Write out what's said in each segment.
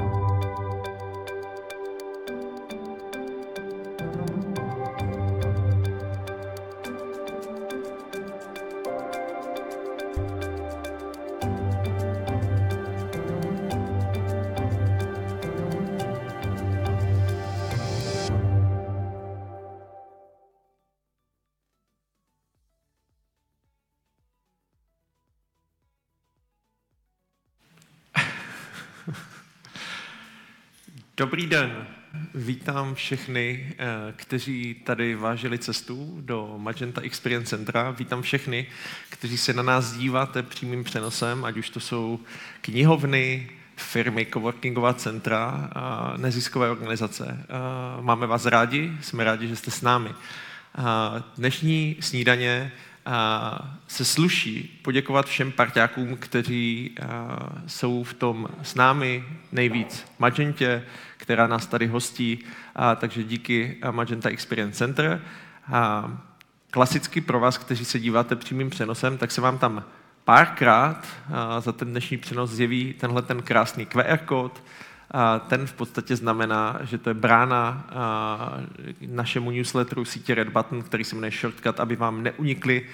you Dobrý den. Vítám všechny, eh, kteří tady vážili cestu do Magenta Experience Centra. Vítám všechny, kteří se na nás díváte přímým přenosem, ať už to jsou knihovny, firmy, coworkingová centra, neziskové organizace. Máme vás rádi, jsme rádi, že jste s námi. Dnešní snídaně se sluší poděkovat všem parťákům, kteří jsou v tom s námi nejvíc. Magentě, která nás tady hostí, takže díky Magenta Experience Center. Klasicky pro vás, kteří se díváte přímým přenosem, tak se vám tam párkrát za ten dnešní přenos zjeví tenhle ten krásný QR kód, ten v podstatě znamená, že to je brána našemu newsletteru sítě Red Button, který se jmenuje Shortcut, aby vám neunikly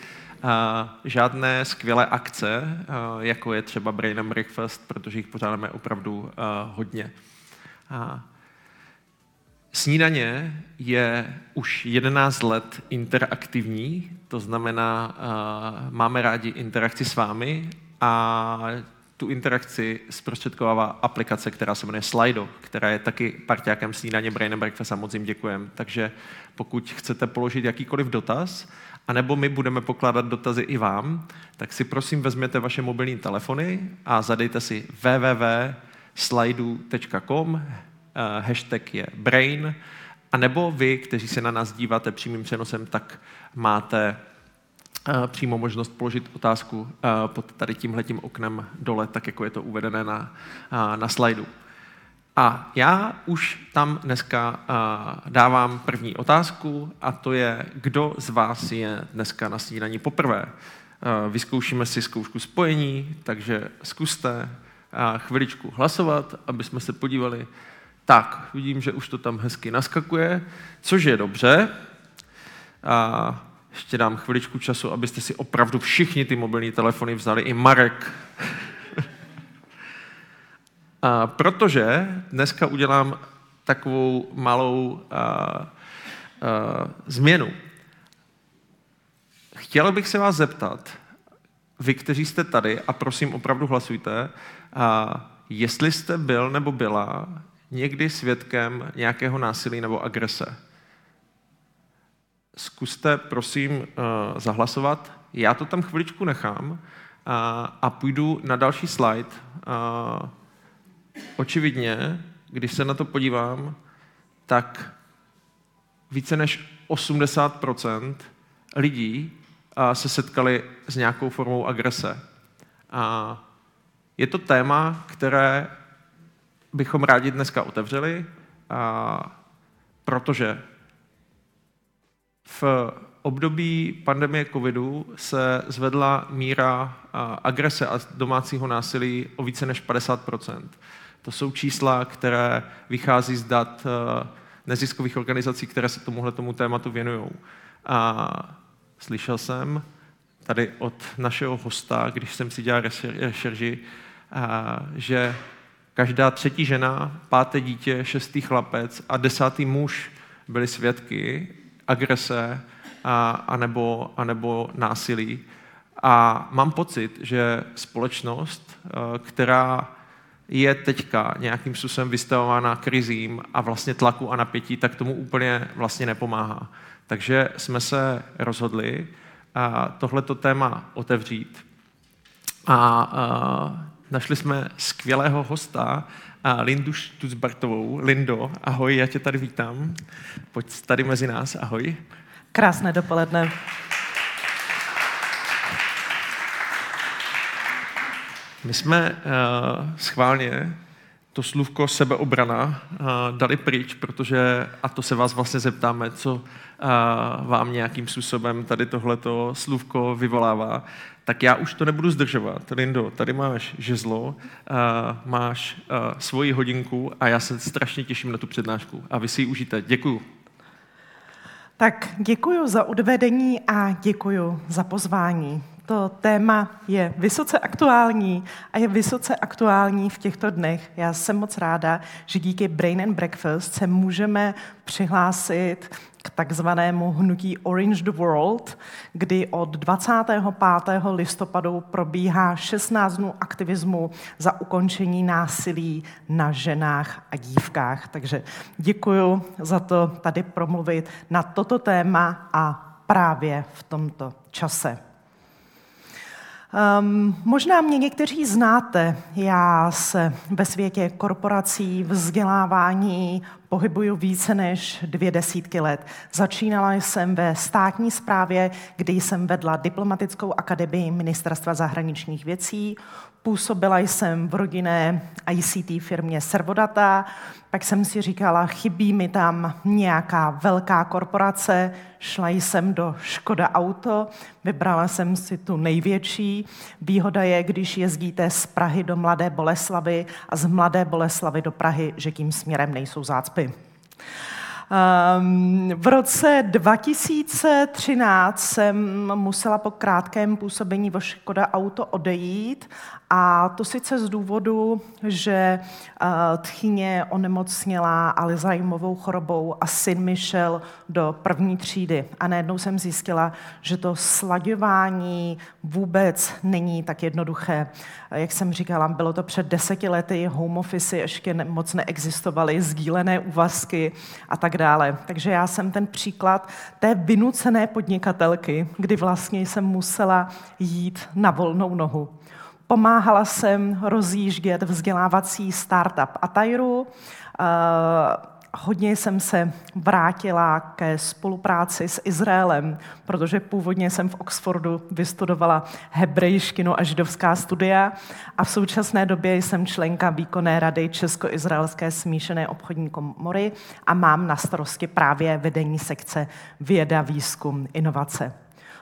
žádné skvělé akce, jako je třeba Brain and Breakfast, protože jich pořádáme opravdu hodně. Snídaně je už 11 let interaktivní, to znamená, máme rádi interakci s vámi a tu interakci zprostředkovává aplikace, která se jmenuje Slido, která je taky parťákem snídaně Brain and Breakfast a moc jim děkujeme. Takže pokud chcete položit jakýkoliv dotaz, anebo my budeme pokládat dotazy i vám, tak si prosím vezměte vaše mobilní telefony a zadejte si www.slidu.com, eh, hashtag je brain, a nebo vy, kteří se na nás díváte přímým přenosem, tak máte přímo možnost položit otázku pod tady tímhletím oknem dole, tak jako je to uvedené na, na slajdu. A já už tam dneska dávám první otázku a to je, kdo z vás je dneska na snídaní poprvé. Vyzkoušíme si zkoušku spojení, takže zkuste chviličku hlasovat, aby jsme se podívali. Tak, vidím, že už to tam hezky naskakuje, což je dobře. A ještě dám chviličku času, abyste si opravdu všichni ty mobilní telefony vzali, i Marek. a protože dneska udělám takovou malou a, a, změnu. Chtěl bych se vás zeptat, vy, kteří jste tady, a prosím, opravdu hlasujte, a jestli jste byl nebo byla někdy svědkem nějakého násilí nebo agrese zkuste prosím uh, zahlasovat. Já to tam chviličku nechám uh, a půjdu na další slide. Uh, očividně, když se na to podívám, tak více než 80% lidí se setkali s nějakou formou agrese. A je to téma, které bychom rádi dneska otevřeli, a protože v období pandemie covidu se zvedla míra agrese a domácího násilí o více než 50 To jsou čísla, které vychází z dat neziskových organizací, které se tomuhle tomu tématu věnují. A slyšel jsem tady od našeho hosta, když jsem si dělal rešerži, že každá třetí žena, páté dítě, šestý chlapec a desátý muž byli svědky agrese a, anebo, anebo násilí. A mám pocit, že společnost, eh, která je teďka nějakým způsobem vystavována krizím a vlastně tlaku a napětí, tak tomu úplně vlastně nepomáhá. Takže jsme se rozhodli tohleto téma otevřít. A, a našli jsme skvělého hosta, a Lindu Štucbartovou. Lindo, ahoj, já tě tady vítám. Pojď tady mezi nás, ahoj. Krásné dopoledne. My jsme uh, schválně to slůvko sebeobrana dali pryč, protože, a to se vás vlastně zeptáme, co vám nějakým způsobem tady tohleto slůvko vyvolává, tak já už to nebudu zdržovat. Lindo, tady máš žezlo, máš svoji hodinku a já se strašně těším na tu přednášku. A vy si ji užijte. Děkuju. Tak děkuji za odvedení a děkuji za pozvání. To téma je vysoce aktuální a je vysoce aktuální v těchto dnech. Já jsem moc ráda, že díky Brain and Breakfast se můžeme přihlásit k takzvanému hnutí Orange the World, kdy od 25. listopadu probíhá 16 dnů aktivismu za ukončení násilí na ženách a dívkách. Takže děkuji za to tady promluvit na toto téma a právě v tomto čase. Um, možná mě někteří znáte. Já se ve světě korporací, vzdělávání pohybuju více než dvě desítky let. Začínala jsem ve státní správě, kdy jsem vedla diplomatickou akademii Ministerstva zahraničních věcí. Působila jsem v rodinné ICT firmě Servodata, pak jsem si říkala, chybí mi tam nějaká velká korporace, šla jsem do Škoda Auto, vybrala jsem si tu největší. Výhoda je, když jezdíte z Prahy do Mladé Boleslavy a z Mladé Boleslavy do Prahy, že tím směrem nejsou zácpy. Um, v roce 2013 jsem musela po krátkém působení vo Škoda Auto odejít a to sice z důvodu, že uh, tchyně onemocněla Alzheimovou chorobou a syn mi šel do první třídy. A najednou jsem zjistila, že to slaďování vůbec není tak jednoduché. Jak jsem říkala, bylo to před deseti lety, home office ještě moc neexistovaly, sdílené úvazky a tak dále. Takže já jsem ten příklad té vynucené podnikatelky, kdy vlastně jsem musela jít na volnou nohu. Pomáhala jsem rozjíždět vzdělávací startup Atairu. Eh, hodně jsem se vrátila ke spolupráci s Izraelem, protože původně jsem v Oxfordu vystudovala hebrejštinu a židovská studia a v současné době jsem členka výkonné rady Česko-izraelské smíšené obchodní komory a mám na starosti právě vedení sekce věda, výzkum, inovace.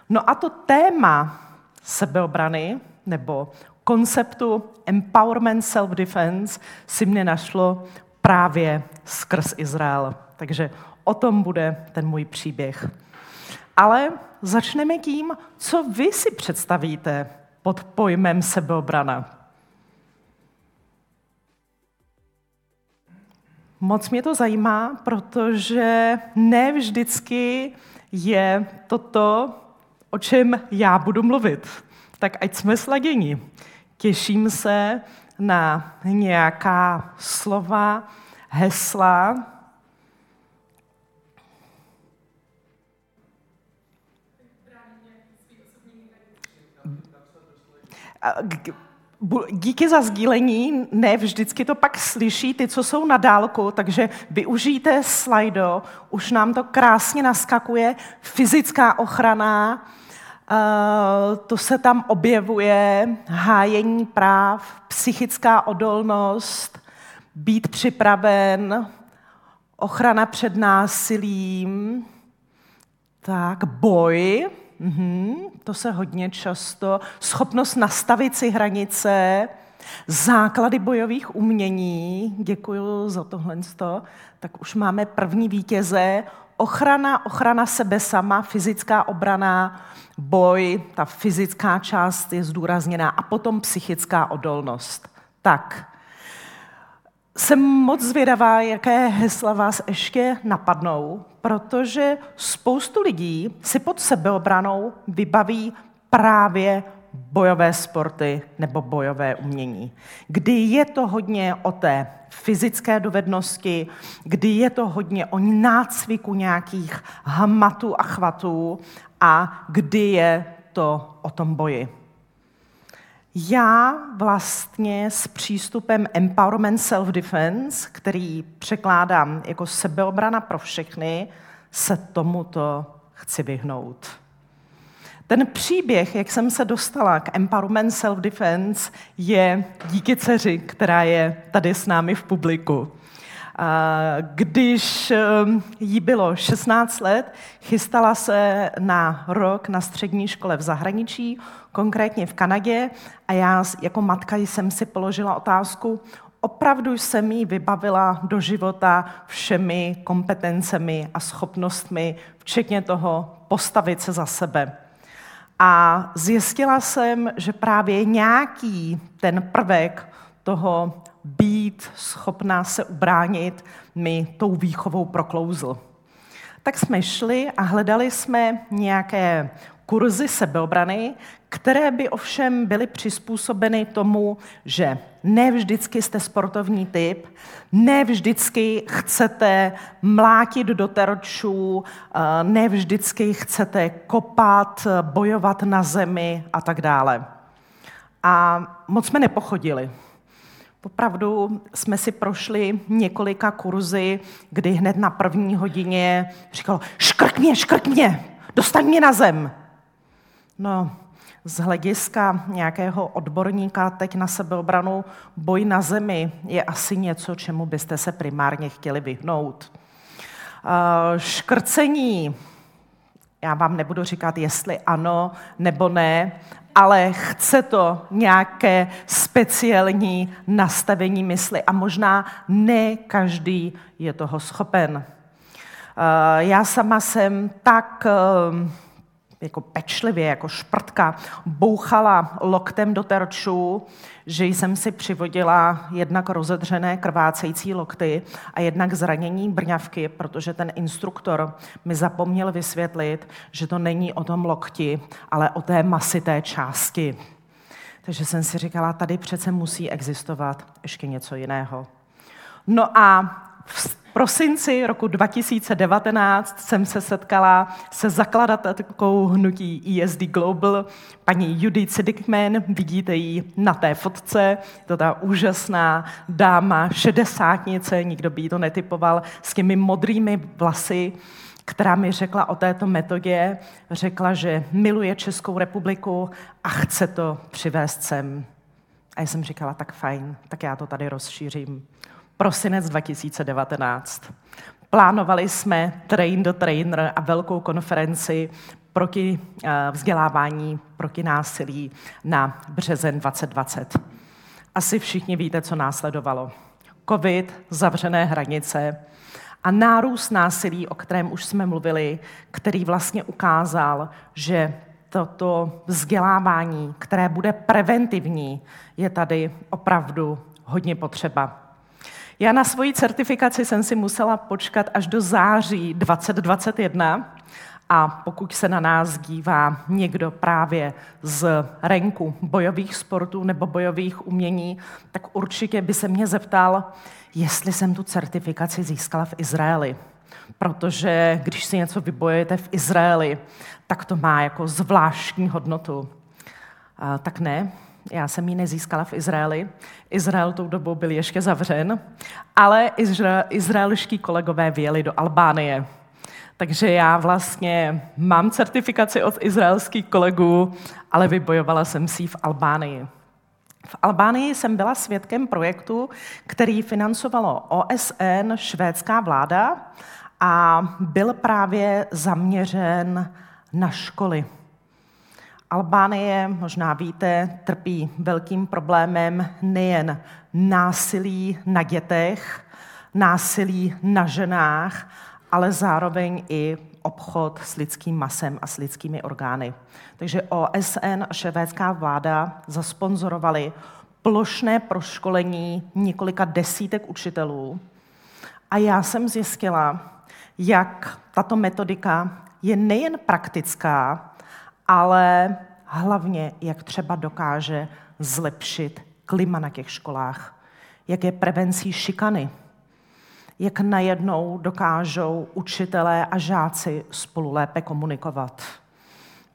No a to téma sebeobrany nebo konceptu empowerment self-defense si mě našlo právě skrz Izrael. Takže o tom bude ten můj příběh. Ale začneme tím, co vy si představíte pod pojmem sebeobrana. Moc mě to zajímá, protože ne vždycky je toto, o čem já budu mluvit. Tak ať jsme sladěni. Těším se na nějaká slova, hesla. Díky za sdílení, ne vždycky to pak slyší ty, co jsou na dálku, takže využijte slajdo, už nám to krásně naskakuje, fyzická ochrana, to se tam objevuje, hájení práv, psychická odolnost, být připraven, ochrana před násilím, tak boj, mhm, to se hodně často, schopnost nastavit si hranice, základy bojových umění, děkuji za tohle, tak už máme první vítěze, ochrana, ochrana sebe sama, fyzická obrana, boj, ta fyzická část je zdůrazněná a potom psychická odolnost. Tak, jsem moc zvědavá, jaké hesla vás ještě napadnou, protože spoustu lidí si pod sebeobranou vybaví právě bojové sporty nebo bojové umění, kdy je to hodně o té fyzické dovednosti, kdy je to hodně o nácviku nějakých hmatů a chvatů a kdy je to o tom boji. Já vlastně s přístupem Empowerment Self-Defense, který překládám jako sebeobrana pro všechny, se tomuto chci vyhnout. Ten příběh, jak jsem se dostala k Empowerment Self-Defense, je díky dceři, která je tady s námi v publiku. Když ehm, jí bylo 16 let, chystala se na rok na střední škole v zahraničí, konkrétně v Kanadě, a já jako matka jsem si položila otázku, opravdu jsem jí vybavila do života všemi kompetencemi a schopnostmi, včetně toho postavit se za sebe. A zjistila jsem, že právě nějaký ten prvek toho být schopná se ubránit, mi tou výchovou proklouzl. Tak jsme šli a hledali jsme nějaké kurzy sebeobrany, které by ovšem byly přizpůsobeny tomu, že ne vždycky jste sportovní typ, ne vždycky chcete mlátit do terčů, eh, ne vždycky chcete kopat, bojovat na zemi a tak dále. A moc jsme nepochodili. Popravdu jsme si prošli několika kurzy, kdy hned na první hodině říkal, škrk mě, škrk mě, dostaň mě na zem. No, z hlediska nějakého odborníka teď na sebeobranu boj na zemi je asi něco, čemu byste se primárně chtěli vyhnout. Škrcení, já vám nebudu říkat, jestli ano nebo ne, ale chce to nějaké speciální nastavení mysli a možná ne každý je toho schopen. Já sama jsem tak jako pečlivě, jako šprtka, bouchala loktem do terčů, že jsem si přivodila jednak rozedřené krvácející lokty a jednak zranění brňavky, protože ten instruktor mi zapomněl vysvětlit, že to není o tom lokti, ale o té masité části. Takže jsem si říkala, tady přece musí existovat ještě něco jiného. No a prosinci roku 2019 jsem se setkala se zakladatelkou hnutí ESD Global, paní Judy Siddickman, vidíte ji na té fotce, to ta úžasná dáma, šedesátnice, nikdo by ji to netypoval, s těmi modrými vlasy, která mi řekla o této metodě, řekla, že miluje Českou republiku a chce to přivést sem. A já jsem říkala, tak fajn, tak já to tady rozšířím prosinec 2019. Plánovali jsme Train the Trainer a velkou konferenci proti uh, vzdělávání, proti násilí na březen 2020. Asi všichni víte, co následovalo. Covid, zavřené hranice a nárůst násilí, o kterém už jsme mluvili, který vlastně ukázal, že toto vzdělávání, které bude preventivní, je tady opravdu hodně potřeba. Já na svoji certifikaci jsem si musela počkat až do září 2021 a pokud se na nás dívá někdo právě z renku bojových sportů nebo bojových umění, tak určitě by se mě zeptal, jestli jsem tu certifikaci získala v Izraeli. Protože když si něco vybojujete v Izraeli, tak to má jako zvláštní hodnotu. Tak ne, já jsem ji nezískala v Izraeli. Izrael tou dobou byl ještě zavřen, ale izra- izraelští kolegové vyjeli do Albánie. Takže já vlastně mám certifikaci od izraelských kolegů, ale vybojovala jsem si v Albánii. V Albánii jsem byla svědkem projektu, který financovalo OSN, švédská vláda a byl právě zaměřen na školy. Albánie, možná víte, trpí velkým problémem nejen násilí na dětech, násilí na ženách, ale zároveň i obchod s lidským masem a s lidskými orgány. Takže OSN a švédská vláda zasponzorovali plošné proškolení několika desítek učitelů. A já jsem zjistila, jak tato metodika je nejen praktická, ale hlavně, jak třeba dokáže zlepšit klima na těch školách, jak je prevencí šikany, jak najednou dokážou učitelé a žáci spolu lépe komunikovat.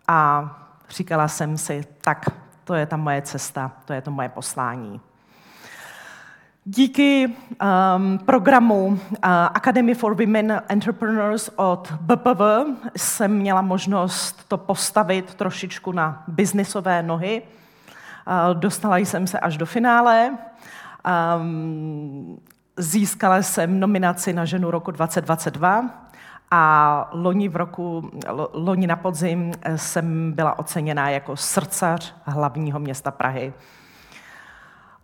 A říkala jsem si, tak to je ta moje cesta, to je to moje poslání. Díky um, programu uh, Academy for Women Entrepreneurs od BPV jsem měla možnost to postavit trošičku na biznisové nohy. Uh, dostala jsem se až do finále. Um, získala jsem nominaci na ženu roku 2022 a loni, v roku, loni na podzim jsem byla oceněna jako srdcař hlavního města Prahy.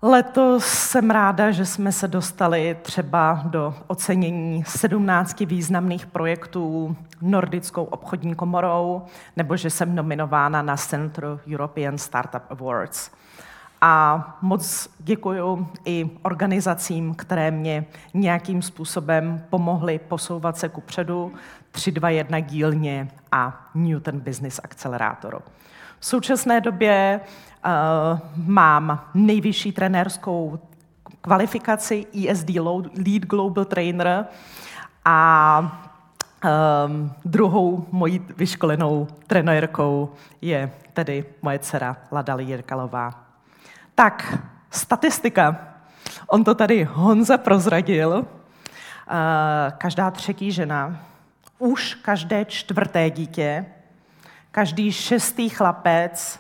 Letos jsem ráda, že jsme se dostali třeba do ocenění 17 významných projektů Nordickou obchodní komorou, nebo že jsem nominována na Central European Startup Awards. A moc děkuji i organizacím, které mě nějakým způsobem pomohly posouvat se ku předu, 321 dílně a Newton Business Accelerator. V současné době mám nejvyšší trenérskou kvalifikaci ESD Lead Global Trainer a um, druhou mojí vyškolenou trenérkou je tedy moje dcera Lada Jirkalová. Tak, statistika. On to tady Honza prozradil. Uh, každá třetí žena, už každé čtvrté dítě každý šestý chlapec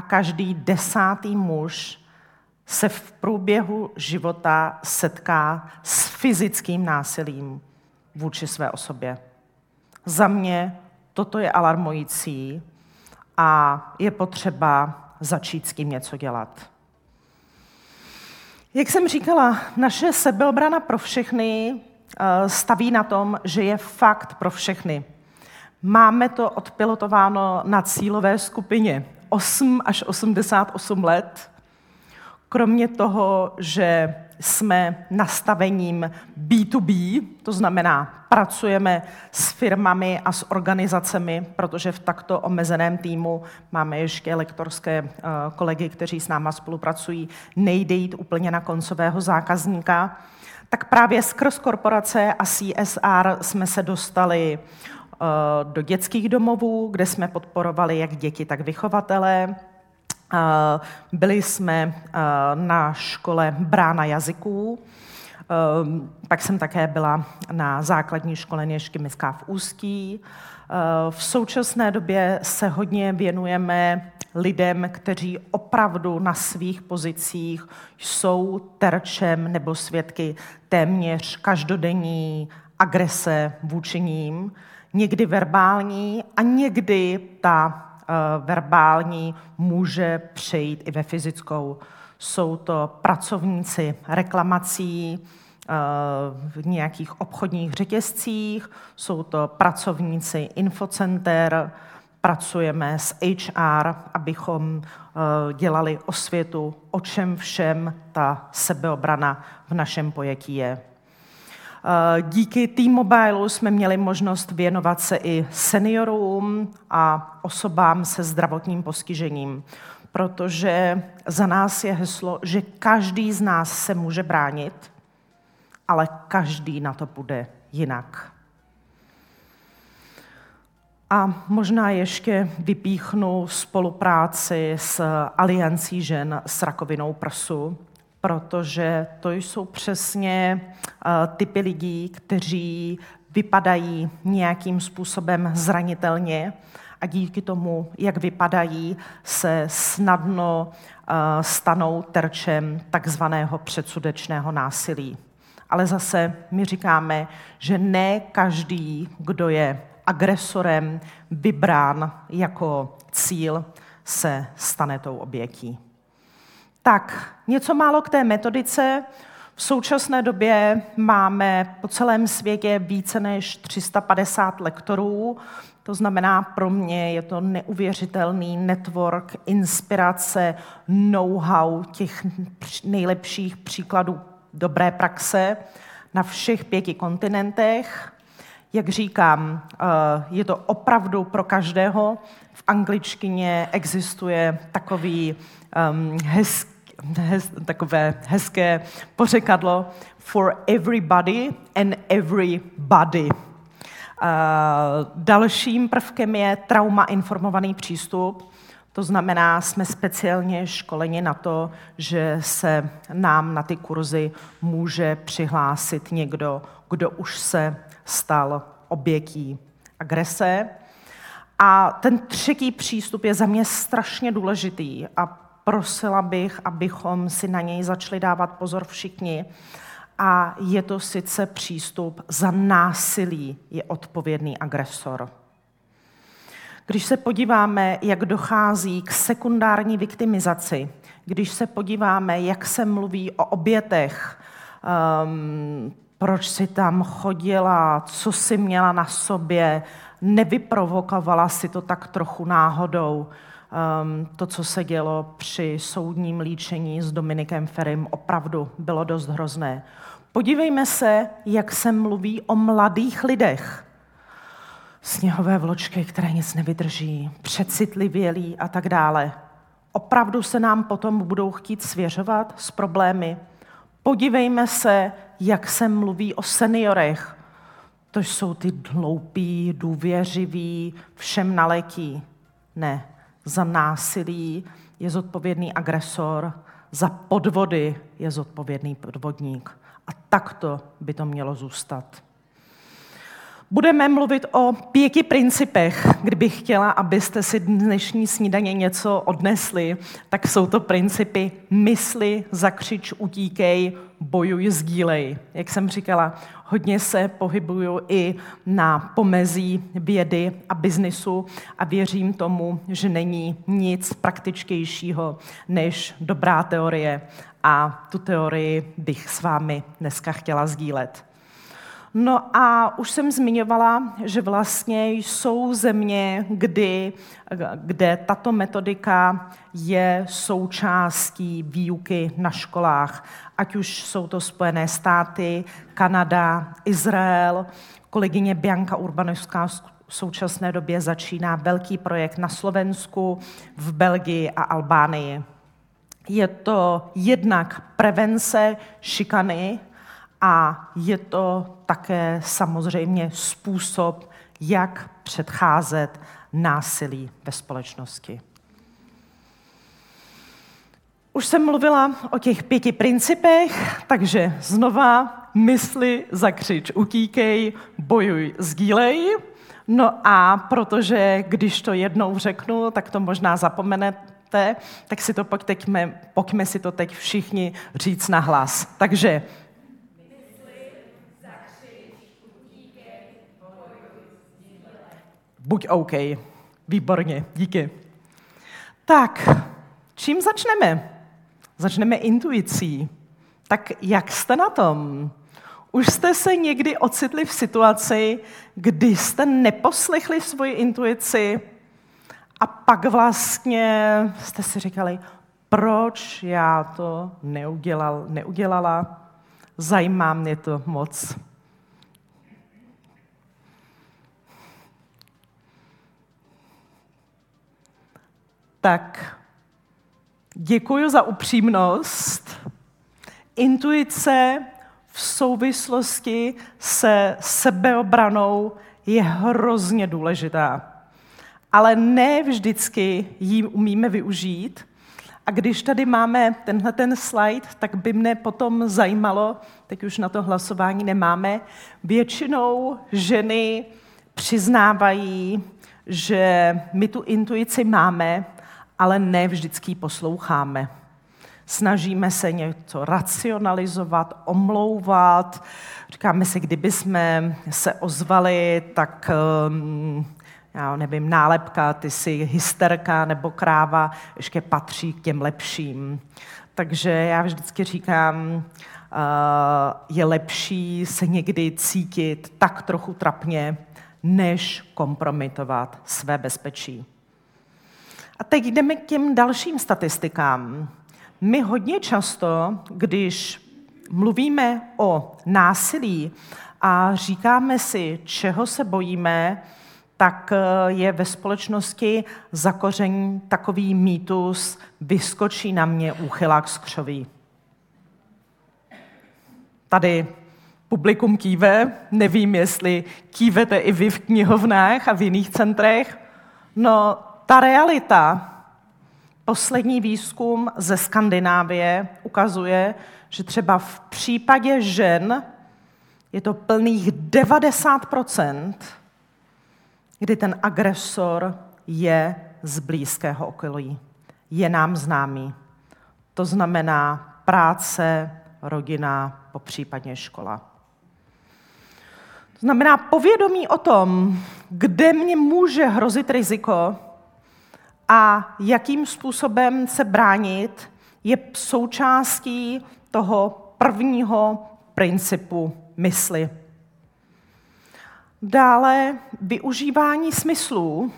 a každý desátý muž se v průběhu života setká s fyzickým násilím vůči své osobě. Za mě toto je alarmující a je potřeba začít s tím něco dělat. Jak jsem říkala, naše sebeobrana pro všechny eh, staví na tom, že je fakt pro všechny. Máme to odpilotováno na cílové skupině 8 až 88 let. Kromě toho, že jsme nastavením B2B, to znamená, pracujeme s firmami a s organizacemi, protože v takto omezeném týmu máme ještě lektorské eh, kolegy, kteří s náma spolupracují, nejde jít úplně na koncového zákazníka, tak právě skrz korporace a CSR jsme se dostali do dětských domovů, kde jsme podporovali jak děti, tak vychovatele. Eh, byli jsme eh, na škole Brána jazyků, pak jsem také byla na základní škole Něžky Miská v Ústí. V současné době se hodně věnujeme lidem, kteří opravdu na svých pozicích jsou terčem nebo svědky téměř každodenní agrese vůči ním někdy verbální a někdy ta uh, verbální může přejít i ve fyzickou. Jsou to pracovníci reklamací, eh, v nějakých obchodních řetězcích, jsou to pracovníci infocenter, pracujeme s HR, abychom eh, dělali osvětu, o čem všem ta sebeobrana v našem pojetí je. Eh, díky T-Mobile jsme měli možnost věnovat se i seniorům a osobám se zdravotním postižením, protože za nás je heslo, že každý z nás se může bránit, ale každý na to bude jinak. A možná ještě vypíchnu spolupráci s Aliancí žen s rakovinou prsu, protože to jsou přesně uh, typy lidí, kteří vypadají nějakým způsobem zranitelně a díky tomu, jak vypadají, se snadno uh, stanou terčem takzvaného předsudečného násilí. Ale zase my říkáme, že ne každý, kdo je agresorem vybrán jako cíl, se stane tou obětí. Tak, něco málo k té metodice. V současné době máme po celém světě více než 350 lektorů. To znamená, pro mě je to neuvěřitelný network, inspirace, know-how těch nejlepších příkladů dobré praxe na všech pěti kontinentech. Jak říkám, eh, je to opravdu pro každého. V angličtině existuje takový um, hezký hez, takové hezké pořekadlo for everybody and everybody. Uh, dalším prvkem je trauma informovaný přístup. To znamená, jsme speciálně školeni na to, že se nám na ty kurzy může přihlásit někdo, kdo už se stal obětí agrese. A ten třetí přístup je za mě strašně důležitý a prosila bych, abychom si na něj začali dávat pozor všichni. A je to sice přístup za násilí je odpovědný agresor. Když se podíváme, jak dochází k sekundární viktimizaci, když se podíváme, jak se mluví o obětech, um, proč si tam chodila, co si měla na sobě, nevyprovokovala si to tak trochu náhodou. Um, to, co se dělo při soudním líčení s Dominikem Ferim, opravdu bylo dost hrozné. Podívejme se, jak se mluví o mladých lidech sněhové vločky, které nic nevydrží, přecitlivělí a tak dále. Opravdu se nám potom budou chtít svěřovat s problémy. Podívejme se, jak se mluví o seniorech. To jsou ty hloupí, důvěřiví, všem naletí. Ne, za násilí je zodpovědný agresor, za podvody je zodpovědný podvodník. A takto by to mělo zůstat. Budeme mluvit o pěti principech. Kdybych chtěla, abyste si dnešní snídaně něco odnesli, tak jsou to principy mysli, zakřič, utíkej, bojuj, sdílej. Jak jsem říkala, hodně se pohybuju i na pomezí vědy a biznisu a věřím tomu, že není nic praktičtějšího než dobrá teorie a tu teorii bych s vámi dneska chtěla sdílet. No a už jsem zmiňovala, že vlastně jsou země, kdy, kde tato metodika je součástí výuky na školách. Ať už jsou to Spojené státy, Kanada, Izrael. Kolegyně Bianka Urbanovská v současné době začíná velký projekt na Slovensku, v Belgii a Albánii. Je to jednak prevence šikany a je to také samozřejmě způsob, jak předcházet násilí ve společnosti. Už jsem mluvila o těch pěti principech, takže znova mysli, zakřič, utíkej, bojuj, sdílej. No a protože když to jednou řeknu, tak to možná zapomenete, tak si to pojďme, pojďme si to teď všichni říct na hlas. Takže Buď OK. Výborně, díky. Tak, čím začneme? Začneme intuicí. Tak jak jste na tom? Už jste se někdy ocitli v situaci, kdy jste neposlechli svoji intuici a pak vlastně jste si říkali, proč já to neudělal, neudělala? Zajímá mě to moc. Tak děkuji za upřímnost. Intuice v souvislosti se sebeobranou je hrozně důležitá. Ale ne vždycky ji umíme využít. A když tady máme tenhle ten slide, tak by mne potom zajímalo, teď už na to hlasování nemáme, většinou ženy přiznávají, že my tu intuici máme, ale ne vždycky posloucháme. Snažíme se něco racionalizovat, omlouvat. Říkáme si, kdyby jsme se ozvali, tak ehm, já nevím, nálepka, ty jsi hysterka nebo kráva, ještě patří k těm lepším. Takže já vždycky říkám, eh, je lepší se někdy cítit tak trochu trapně, než kompromitovat své bezpečí. A teď jdeme k těm dalším statistikám. My hodně často, když mluvíme o násilí a říkáme si, čeho se bojíme, tak eh, je ve společnosti zakoření takový mýtus, vyskočí na mě úchylák z křoví. Tady publikum kýve, nevím, jestli kývete i vy v knihovnách a v jiných centrech. No, ta realita poslední výzkum ze Skandinávie ukazuje, že třeba v případě žen je to plných 90% kdy ten agresor je z blízkého okolí, je nám známý. To znamená práce, rodina, po případně škola. To znamená povědomí o tom, kde mě může hrozit riziko a jakým způsobem se bránit, je součástí toho prvního principu mysli. Dále využívání smyslů.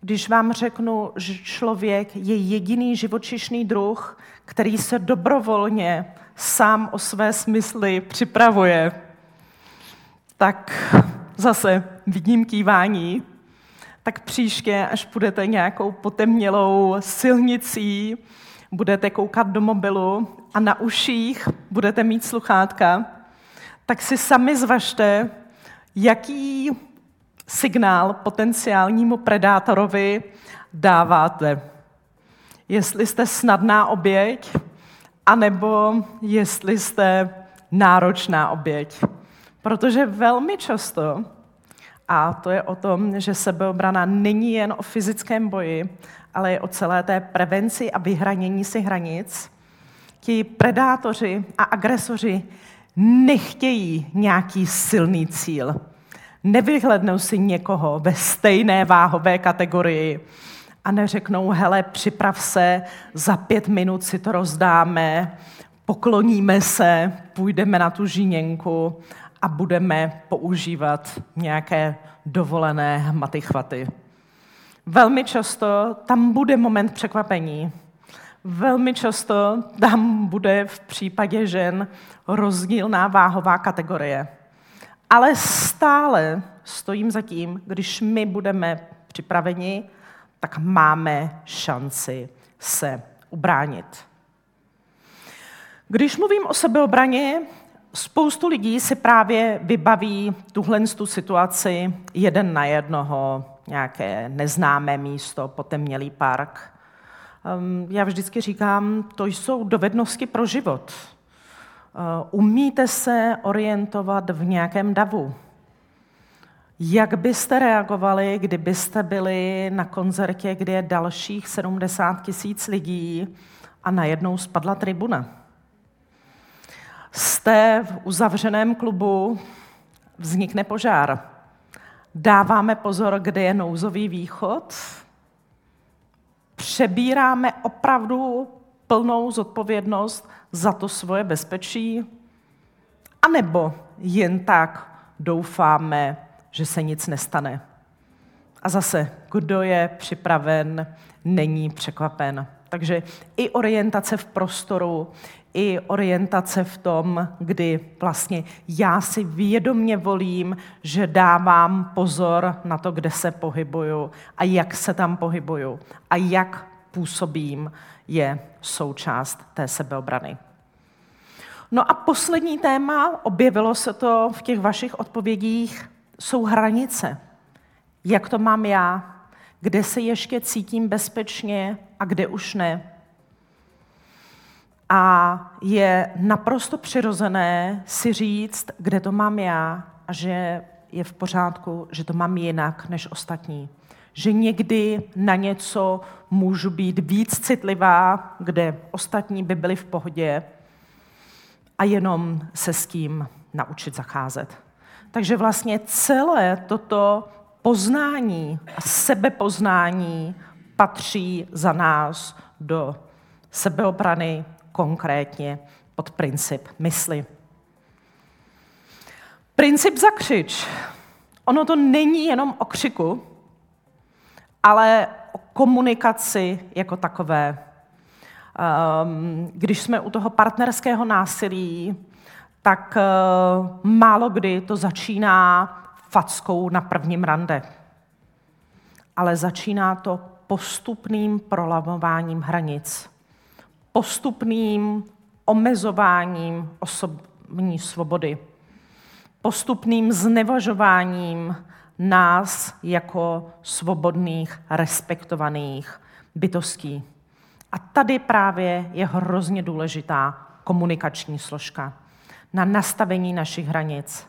Když vám řeknu, že člověk je jediný živočišný druh, který se dobrovolně sám o své smysly připravuje, tak zase vidím kývání, tak příště, až budete nějakou potemnělou silnicí, budete koukat do mobilu a na uších budete mít sluchátka, tak si sami zvažte, jaký signál potenciálnímu predátorovi dáváte. Jestli jste snadná oběť, anebo jestli jste náročná oběť. Protože velmi často, a to je o tom, že sebeobrana není jen o fyzickém boji, ale je o celé té prevenci a vyhranění si hranic, ti predátoři a agresoři nechtějí nějaký silný cíl. Nevyhlednou si někoho ve stejné váhové kategorii a neřeknou, hele, připrav se, za pět minut si to rozdáme, pokloníme se, půjdeme na tu žíněnku a budeme používat nějaké dovolené hmaty chvaty. Velmi často tam bude moment překvapení. Velmi často tam bude v případě žen rozdílná váhová kategorie. Ale stále stojím za tím, když my budeme připraveni, tak máme šanci se ubránit. Když mluvím o sebeobraně, spoustu lidí si právě vybaví tuhle tu situaci jeden na jednoho, nějaké neznámé místo, potemnělý park. Ehm, já vždycky říkám, to jsou dovednosti pro život. Ehm, umíte se orientovat v nějakém davu. Jak byste reagovali, kdybyste byli na koncertě, kde je dalších 70 tisíc lidí a najednou spadla tribuna? Jste v uzavřeném klubu, vznikne požár. Dáváme pozor, kde je nouzový východ. Přebíráme opravdu plnou zodpovědnost za to svoje bezpečí. A nebo jen tak doufáme, že se nic nestane. A zase, kdo je připraven, není překvapen. Takže i orientace v prostoru, i orientace v tom, kdy vlastně já si vědomně volím, že dávám pozor na to, kde se pohybuju a jak se tam pohybuju a jak působím, je součást té sebeobrany. No a poslední téma, objevilo se to v těch vašich odpovědích, jsou hranice. Jak to mám já? Kde se ještě cítím bezpečně a kde už ne? A je naprosto přirozené si říct, kde to mám já a že je v pořádku, že to mám jinak než ostatní. Že někdy na něco můžu být víc citlivá, kde ostatní by byli v pohodě a jenom se s tím naučit zacházet. Takže vlastně celé toto poznání a sebepoznání patří za nás do sebeobrany, konkrétně pod princip mysli. Princip zakřič. Ono to není jenom o křiku, ale o komunikaci jako takové. Ehm, když jsme u toho partnerského násilí, tak eh, málo kdy to začíná fackou na prvním rande. Ale začíná to postupným prolamováním hranic postupným omezováním osobní svobody, postupným znevažováním nás jako svobodných, respektovaných, bytostí. A tady právě je hrozně důležitá komunikační složka na nastavení našich hranic.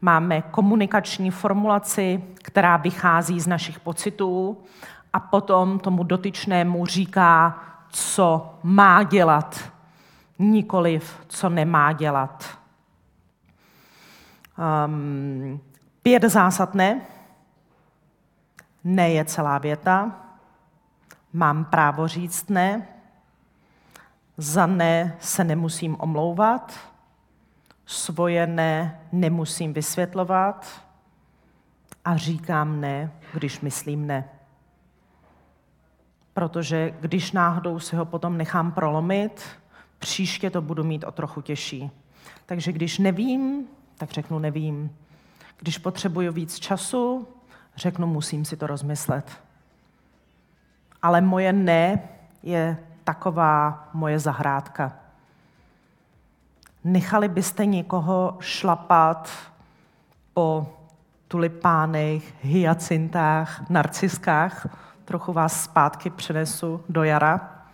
Máme komunikační formulaci, která vychází z našich pocitů a potom tomu dotyčnému říká, co má dělat, nikoliv, co nemá dělat. Um, pět zásad ne. Ne je celá věta. Mám právo říct ne. Za ne se nemusím omlouvat. Svoje ne nemusím vysvětlovat. A říkám ne, když myslím ne. Protože když náhodou si ho potom nechám prolomit, příště to budu mít o trochu těžší. Takže když nevím, tak řeknu nevím. Když potřebuju víc času, řeknu musím si to rozmyslet. Ale moje ne je taková moje zahrádka. Nechali byste někoho šlapat po tulipánech, hyacintách, narciskách? Trochu vás zpátky přenesu do jara.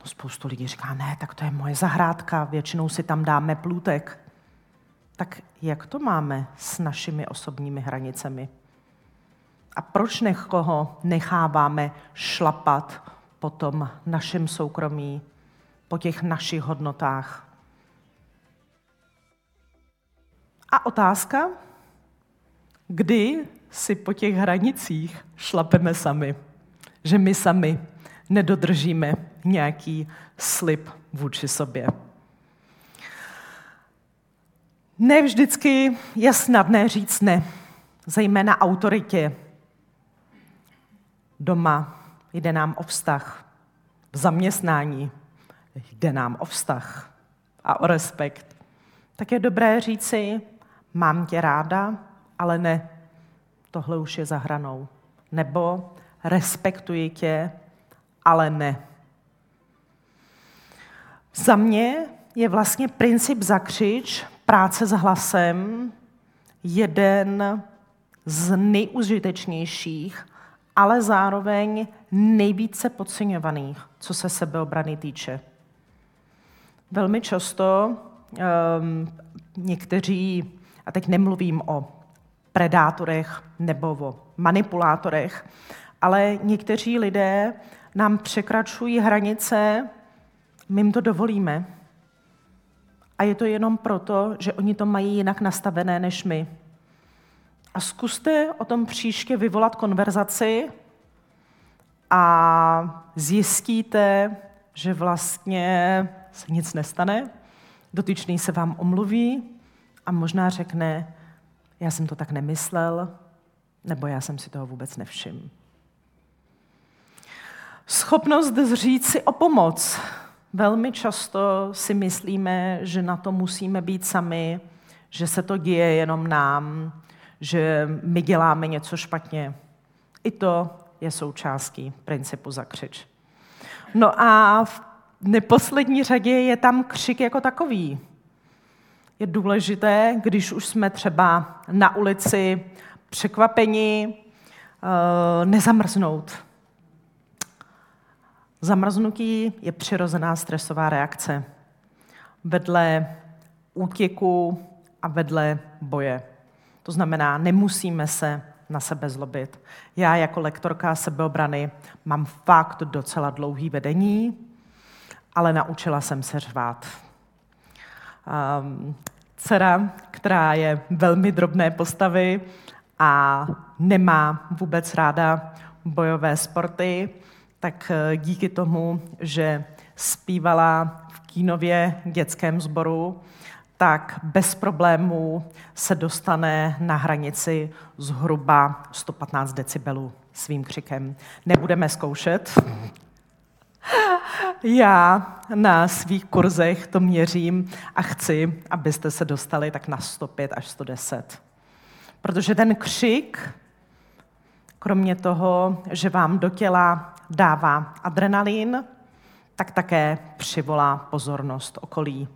No, spoustu lidí říká, ne, tak to je moje zahrádka, většinou si tam dáme plůtek. Tak jak to máme s našimi osobními hranicemi? A proč někoho necháváme šlapat po tom našem soukromí, po těch našich hodnotách? A otázka, kdy si po těch hranicích šlapeme sami, že my sami nedodržíme nějaký slib vůči sobě. Ne vždycky je snadné říct ne, zejména autoritě. Doma jde nám o vztah, v zaměstnání jde nám o vztah a o respekt. Tak je dobré říci, mám tě ráda, ale ne, tohle už je za hranou. Nebo respektuji tě, ale ne. Za mě je vlastně princip zakřič, práce s hlasem, jeden z nejužitečnějších, ale zároveň nejvíce podceňovaných, co se sebeobrany týče. Velmi často um, někteří, a teď nemluvím o predátorech nebo o manipulátorech, ale někteří lidé nám překračují hranice, my jim to dovolíme. A je to jenom proto, že oni to mají jinak nastavené než my. A zkuste o tom příště vyvolat konverzaci a zjistíte, že vlastně se nic nestane. Dotyčný se vám omluví a možná řekne, já jsem to tak nemyslel, nebo já jsem si toho vůbec nevšiml. Schopnost zříct si o pomoc. Velmi často si myslíme, že na to musíme být sami, že se to děje jenom nám, že my děláme něco špatně. I to je součástí principu zakřič. No a v neposlední řadě je tam křik jako takový. Je důležité, když už jsme třeba na ulici překvapeni, eh, nezamrznout Zamrznutí je přirozená stresová reakce vedle útěku a vedle boje. To znamená, nemusíme se na sebe zlobit. Já jako lektorka sebeobrany mám fakt docela dlouhý vedení, ale naučila jsem se řvát. Dcera, která je velmi drobné postavy a nemá vůbec ráda bojové sporty, tak eh, díky tomu, že zpívala v Kínově dětském sboru, tak bez problémů se dostane na hranici zhruba 115 decibelů svým křikem. Nebudeme zkoušet. Já na svých kurzech to měřím a chci, abyste se dostali tak na 105 až 110. Protože ten křik, kromě toho, že vám do těla dává adrenalin, tak také přivolá pozornost okolí.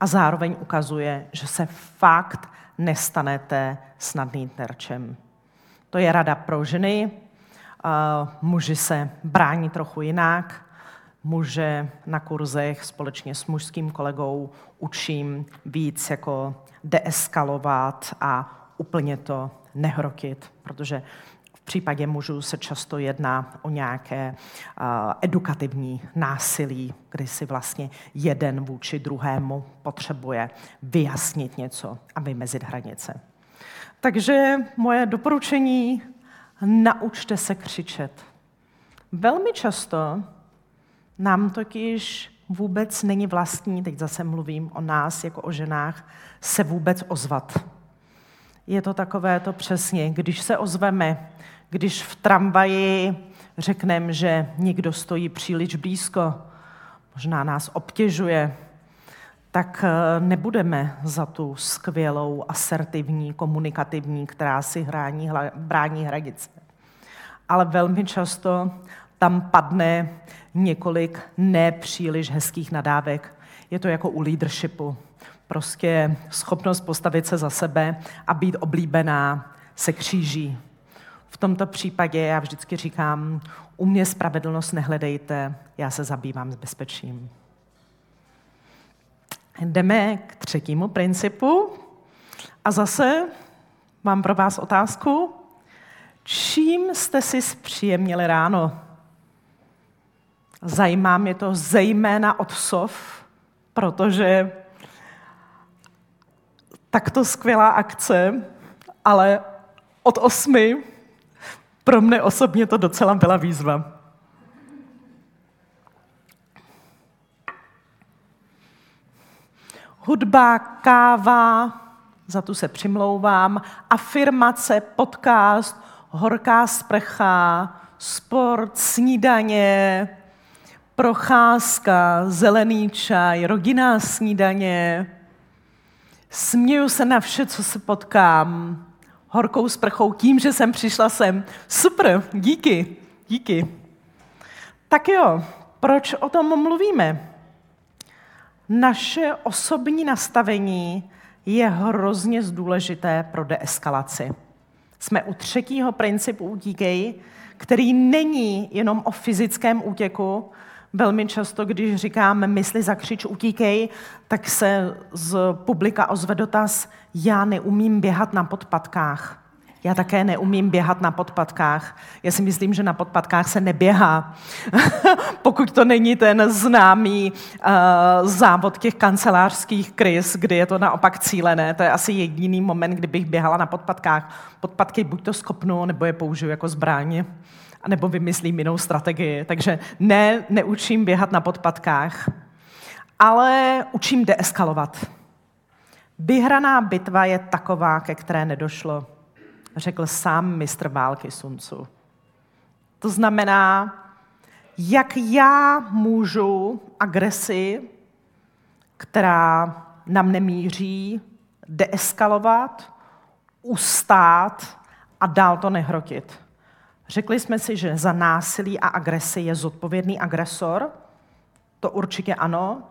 A zároveň ukazuje, že se fakt nestanete snadným terčem. To je rada pro ženy. muži se brání trochu jinak, muže na kurzech společně s mužským kolegou učím víc jako deeskalovat a úplně to nehrotit, protože v případě mužů se často jedná o nějaké edukativní násilí, kdy si vlastně jeden vůči druhému potřebuje vyjasnit něco a vymezit hranice. Takže moje doporučení, naučte se křičet. Velmi často nám totiž vůbec není vlastní, teď zase mluvím o nás jako o ženách, se vůbec ozvat. Je to takové to přesně, když se ozveme, když v tramvaji řekneme, že někdo stojí příliš blízko, možná nás obtěžuje, tak eh, nebudeme za tu skvělou, asertivní, komunikativní, která si hrání, brání hranice. Ale velmi často tam padne několik nepříliš hezkých nadávek. Je to jako u leadershipu. Prostě schopnost postavit se za sebe a být oblíbená se kříží. V tomto případě já vždycky říkám, u mě spravedlnost nehledejte, já se zabývám s bezpečím. Jdeme k třetímu principu. A zase mám pro vás otázku. Čím jste si zpříjemnili ráno? Zajímá mě to zejména od sov, protože takto skvělá akce, ale od osmi pro mne osobně to docela byla výzva. Hudba, káva, za tu se přimlouvám, afirmace, podcast, horká sprcha, sport, snídaně, procházka, zelený čaj, rodinná snídaně. Směju se na vše, co se potkám. Horkou sprchou tím, že jsem přišla sem. Super, díky, díky. Tak jo, proč o tom mluvíme? Naše osobní nastavení je hrozně důležité pro deeskalaci. Jsme u třetího principu utíkej, který není jenom o fyzickém útěku, Velmi často, když říkáme mysli zakřič, utíkej, tak se z publika ozve dotaz, já neumím běhat na podpatkách. Já také neumím běhat na podpatkách. Já si myslím, že na podpatkách se neběhá. Pokud to není ten známý uh, závod těch kancelářských krys, kdy je to naopak cílené. To je asi jediný moment, kdybych běhala na podpatkách. Podpatky buď to skopnu, nebo je použiju jako zbraň nebo vymyslím jinou strategii. Takže ne, neučím běhat na podpatkách, ale učím deeskalovat. Vyhraná bitva je taková, ke které nedošlo, řekl sám mistr války Suncu. To znamená, jak já můžu agresi, která nám nemíří, deeskalovat, ustát a dál to nehrotit. Řekli jsme si, že za násilí a agresi je zodpovědný agresor. To určitě ano.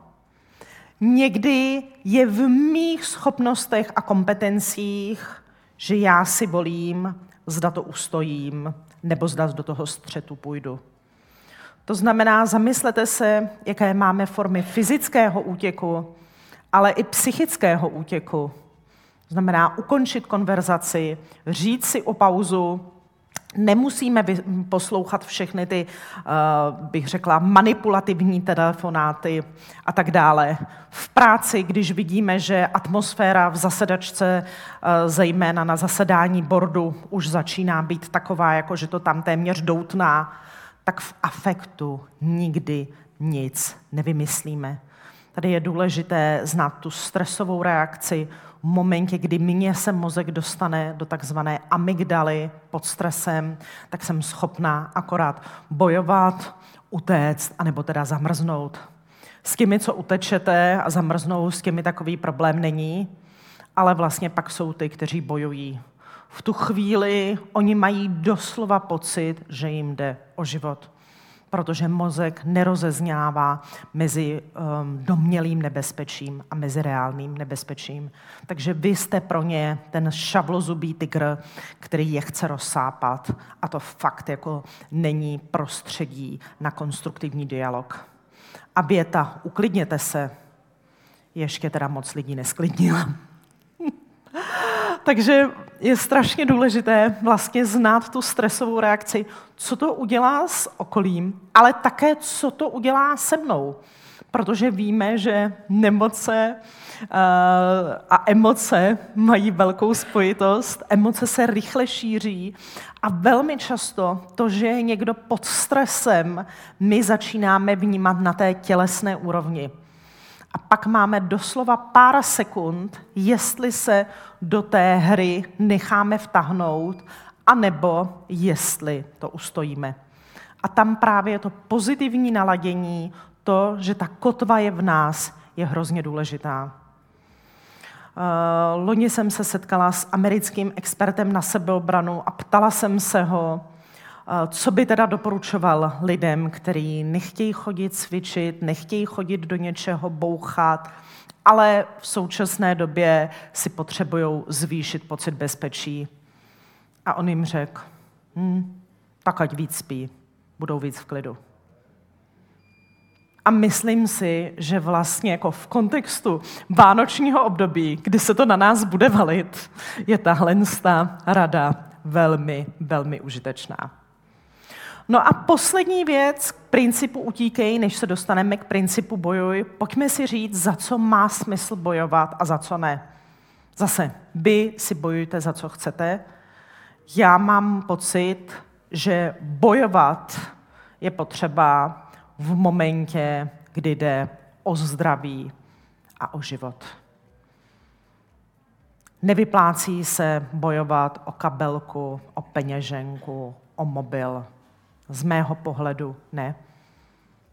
Někdy je v mých schopnostech a kompetencích, že já si volím, zda to ustojím, nebo zda do toho střetu půjdu. To znamená, zamyslete se, jaké máme formy fyzického útěku, ale i psychického útěku. To znamená ukončit konverzaci, říct si o pauzu, Nemusíme poslouchat všechny ty, eh, bych řekla, manipulativní telefonáty a tak dále. V práci, když vidíme, že atmosféra v zasedačce, eh, zejména na zasedání bordu, už začíná být taková, jako že to tam téměř doutná, tak v afektu nikdy nic nevymyslíme. Tady je důležité znát tu stresovou reakci, momentě, kdy mě se mozek dostane do takzvané amygdaly pod stresem, tak jsem schopná akorát bojovat, utéct, anebo teda zamrznout. S těmi, co utečete a zamrznou, s těmi takový problém není, ale vlastně pak jsou ty, kteří bojují. V tu chvíli oni mají doslova pocit, že jim jde o život protože mozek nerozezňává mezi um, domělým nebezpečím a mezi reálným nebezpečím. Takže vy jste pro ně ten šavlozubý tygr, který je chce rozsápat a to fakt jako není prostředí na konstruktivní dialog. A věta, uklidněte se, ještě teda moc lidí nesklidnila. Takže je strašně důležité vlastně znát tu stresovou reakci, co to udělá s okolím, ale také, co to udělá se mnou. Protože víme, že nemoce eh, a emoce mají velkou spojitost, emoce se rychle šíří a velmi často to, že je někdo pod stresem, my začínáme vnímat na té tělesné úrovni. A pak máme doslova pár sekund, jestli se do té hry necháme vtahnout, anebo jestli to ustojíme. A tam právě to pozitivní naladění, to, že ta kotva je v nás, je hrozně důležitá. Uh, loni jsem se setkala s americkým expertem na sebeobranu a ptala jsem se ho, co by teda doporučoval lidem, kteří nechtějí chodit cvičit, nechtějí chodit do něčeho bouchat, ale v současné době si potřebují zvýšit pocit bezpečí. A on jim řekl, hm, tak ať víc spí, budou víc v klidu. A myslím si, že vlastně jako v kontextu vánočního období, kdy se to na nás bude valit, je tahle rada velmi, velmi užitečná. No a poslední věc k principu utíkej, než se dostaneme k principu bojuj. Pojďme si říct, za co má smysl bojovat a za co ne. Zase, vy si bojujte za co chcete. Já mám pocit, že bojovat je potřeba v momentě, kdy jde o zdraví a o život. Nevyplácí se bojovat o kabelku, o peněženku, o mobil, z mého pohledu ne.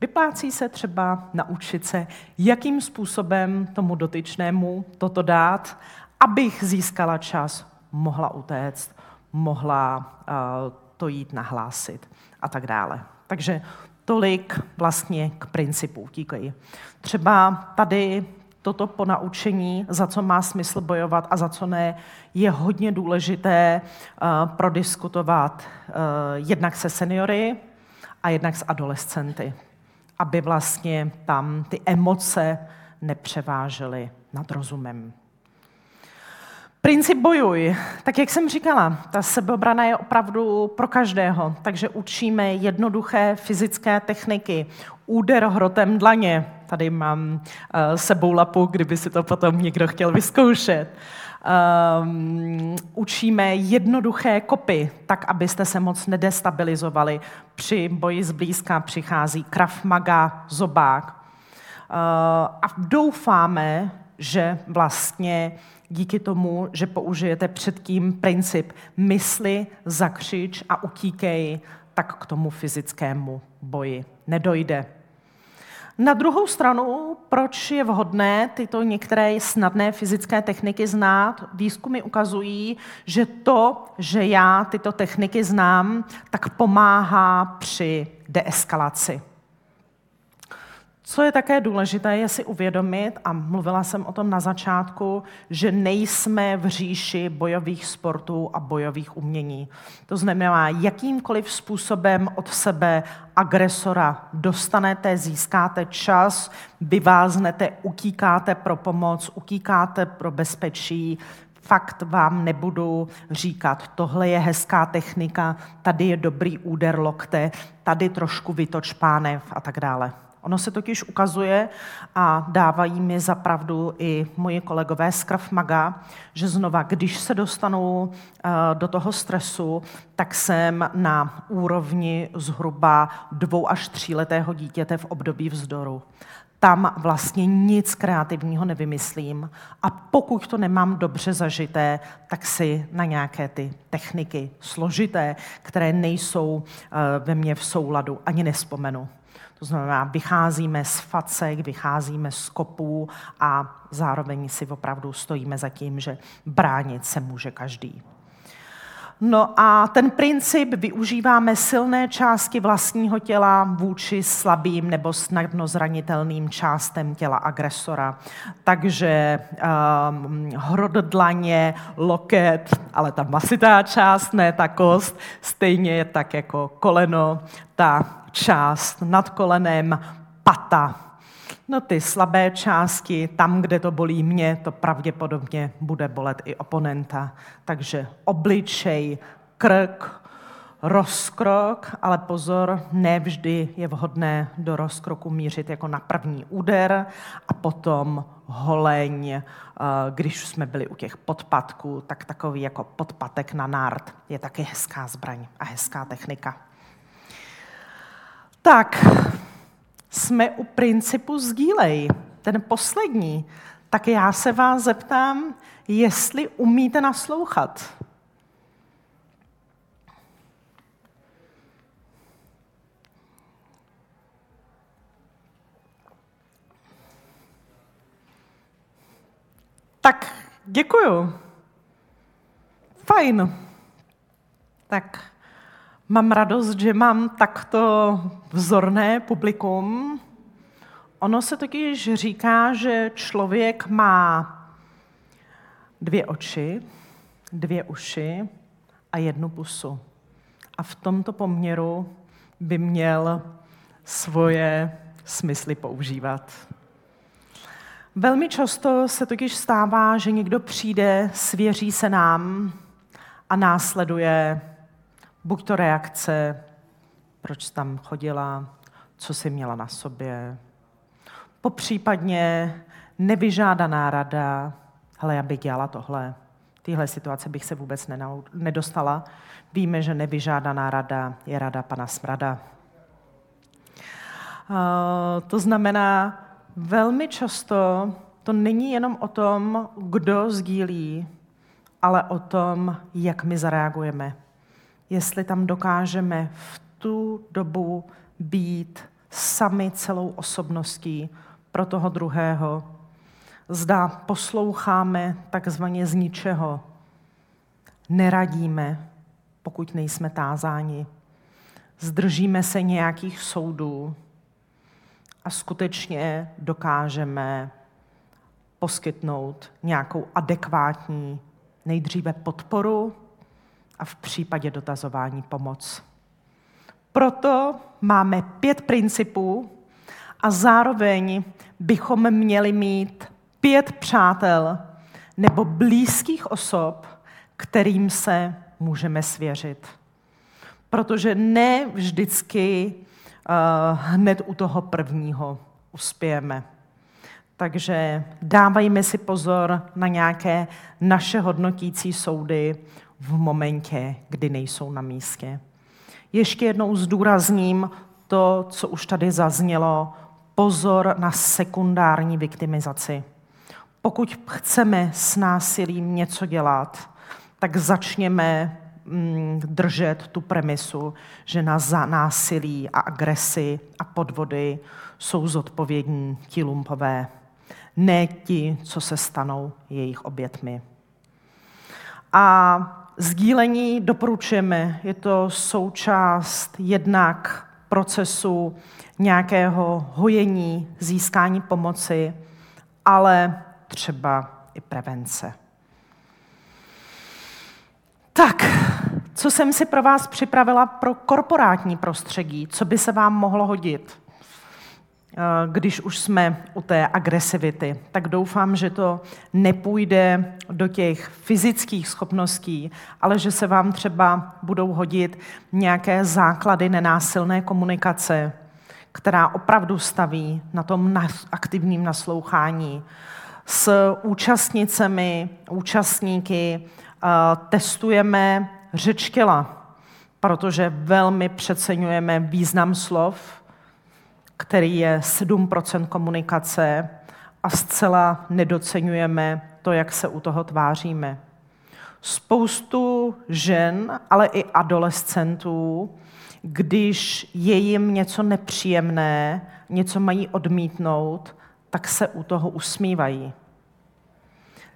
Vyplácí se třeba naučit se, jakým způsobem tomu dotyčnému toto dát, abych získala čas, mohla utéct, mohla uh, to jít nahlásit a tak dále. Takže tolik vlastně k principu utíkají. Třeba tady toto ponaučení, za co má smysl bojovat a za co ne, je hodně důležité uh, prodiskutovat uh, jednak se seniory a jednak s adolescenty, aby vlastně tam ty emoce nepřevážely nad rozumem. Princip bojuj. Tak jak jsem říkala, ta sebeobrana je opravdu pro každého, takže učíme jednoduché fyzické techniky. Úder hrotem dlaně. Tady mám uh, sebou lapu, kdyby si to potom někdo chtěl vyzkoušet. Um, učíme jednoduché kopy, tak abyste se moc nedestabilizovali. Při boji zblízka přichází krav maga, zobák. Uh, a doufáme, že vlastně díky tomu, že použijete předtím princip mysli, zakřič a utíkej, tak k tomu fyzickému boji nedojde. Na druhou stranu, proč je vhodné tyto některé snadné fyzické techniky znát? Výzkumy ukazují, že to, že já tyto techniky znám, tak pomáhá při deeskalaci. Co je také důležité, je si uvědomit, a mluvila jsem o tom na začátku, že nejsme v říši bojových sportů a bojových umění. To znamená, jakýmkoliv způsobem od sebe agresora dostanete, získáte čas, vyváznete, utíkáte pro pomoc, utíkáte pro bezpečí, fakt vám nebudu říkat, tohle je hezká technika, tady je dobrý úder lokte, tady trošku vytoč pánev a tak dále. Ono se totiž ukazuje a dávají mi zapravdu i moji kolegové z Krav Maga, že znova, když se dostanu eh, do toho stresu, tak jsem na úrovni zhruba dvou až tříletého dítěte v období vzdoru. Tam vlastně nic kreativního nevymyslím a pokud to nemám dobře zažité, tak si na nějaké ty techniky složité, které nejsou eh, ve mně v souladu, ani nespomenu. To znamená, vycházíme z facek, vycházíme z kopů a zároveň si opravdu stojíme za tím, že bránit se může každý. No a ten princip využíváme silné části vlastního těla vůči slabým nebo snadno zranitelným částem těla agresora. Takže um, hrot dlaně, loket, ale ta masitá část, ne ta kost, stejně je tak jako koleno, ta část nad kolenem, pata, No ty slabé části, tam, kde to bolí mě, to pravděpodobně bude bolet i oponenta. Takže obličej, krk, rozkrok, ale pozor, nevždy je vhodné do rozkroku mířit jako na první úder a potom holeň, eh, když jsme byli u těch podpatků, tak takový jako podpatek na nárt je taky hezká zbraň a hezká technika. Tak, jsme u principu sdílej, ten poslední, tak já se vás zeptám, jestli umíte naslouchat. Tak, děkuju. Fajn. Tak Mám radost, že mám takto vzorné publikum. Ono se totiž říká, že člověk má dvě oči, dvě uši a jednu pusu. A v tomto poměru by měl svoje smysly používat. Velmi často se totiž stává, že někdo přijde, svěří se nám a následuje Buď to reakce, proč tam chodila, co si měla na sobě. Popřípadně nevyžádaná rada, hele, já bych dělala tohle. Tyhle situace bych se vůbec nedostala. Víme, že nevyžádaná rada je rada pana Smrada. To znamená, velmi často to není jenom o tom, kdo sdílí, ale o tom, jak my zareagujeme jestli tam dokážeme v tu dobu být sami celou osobností pro toho druhého. Zda posloucháme takzvaně z ničeho, neradíme, pokud nejsme tázáni, zdržíme se nějakých soudů a skutečně dokážeme poskytnout nějakou adekvátní nejdříve podporu, a v případě dotazování pomoc. Proto máme pět principů a zároveň bychom měli mít pět přátel nebo blízkých osob, kterým se můžeme svěřit. Protože ne vždycky uh, hned u toho prvního uspějeme. Takže dávajme si pozor na nějaké naše hodnotící soudy, v momentě, kdy nejsou na místě. Ještě jednou zdůrazním to, co už tady zaznělo, pozor na sekundární viktimizaci. Pokud chceme s násilím něco dělat, tak začněme mm, držet tu premisu, že na násilí a agresi a podvody jsou zodpovědní ti lumpové, ne ti, co se stanou jejich obětmi. A Sdílení doporučujeme, je to součást jednak procesu nějakého hojení, získání pomoci, ale třeba i prevence. Tak, co jsem si pro vás připravila pro korporátní prostředí, co by se vám mohlo hodit? Eh, když už jsme u té agresivity, tak doufám, že to nepůjde do těch fyzických schopností, ale že se vám třeba budou hodit nějaké základy nenásilné komunikace, která opravdu staví na tom aktivním naslouchání s účastnicemi, účastníky, eh, testujeme řeč těla, protože velmi přeceňujeme význam slov, který je 7% komunikace a zcela nedocenujeme to, jak se u toho tváříme. Spoustu žen, ale i adolescentů, když je jim něco nepříjemné, něco mají odmítnout, tak se u toho usmívají.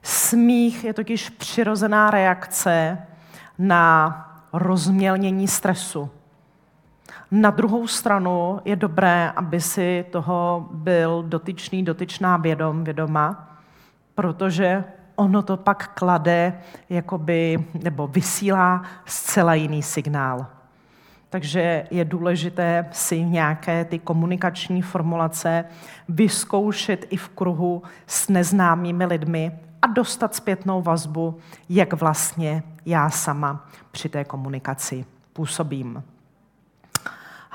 Smích je totiž přirozená reakce na rozmělnění stresu. Na druhou stranu je dobré, aby si toho byl dotyčný, dotyčná vědom, vědoma, protože ono to pak klade, jakoby, nebo vysílá zcela jiný signál. Takže je důležité si nějaké ty komunikační formulace vyzkoušet i v kruhu s neznámými lidmi a dostat zpětnou vazbu, jak vlastně já sama při té komunikaci působím.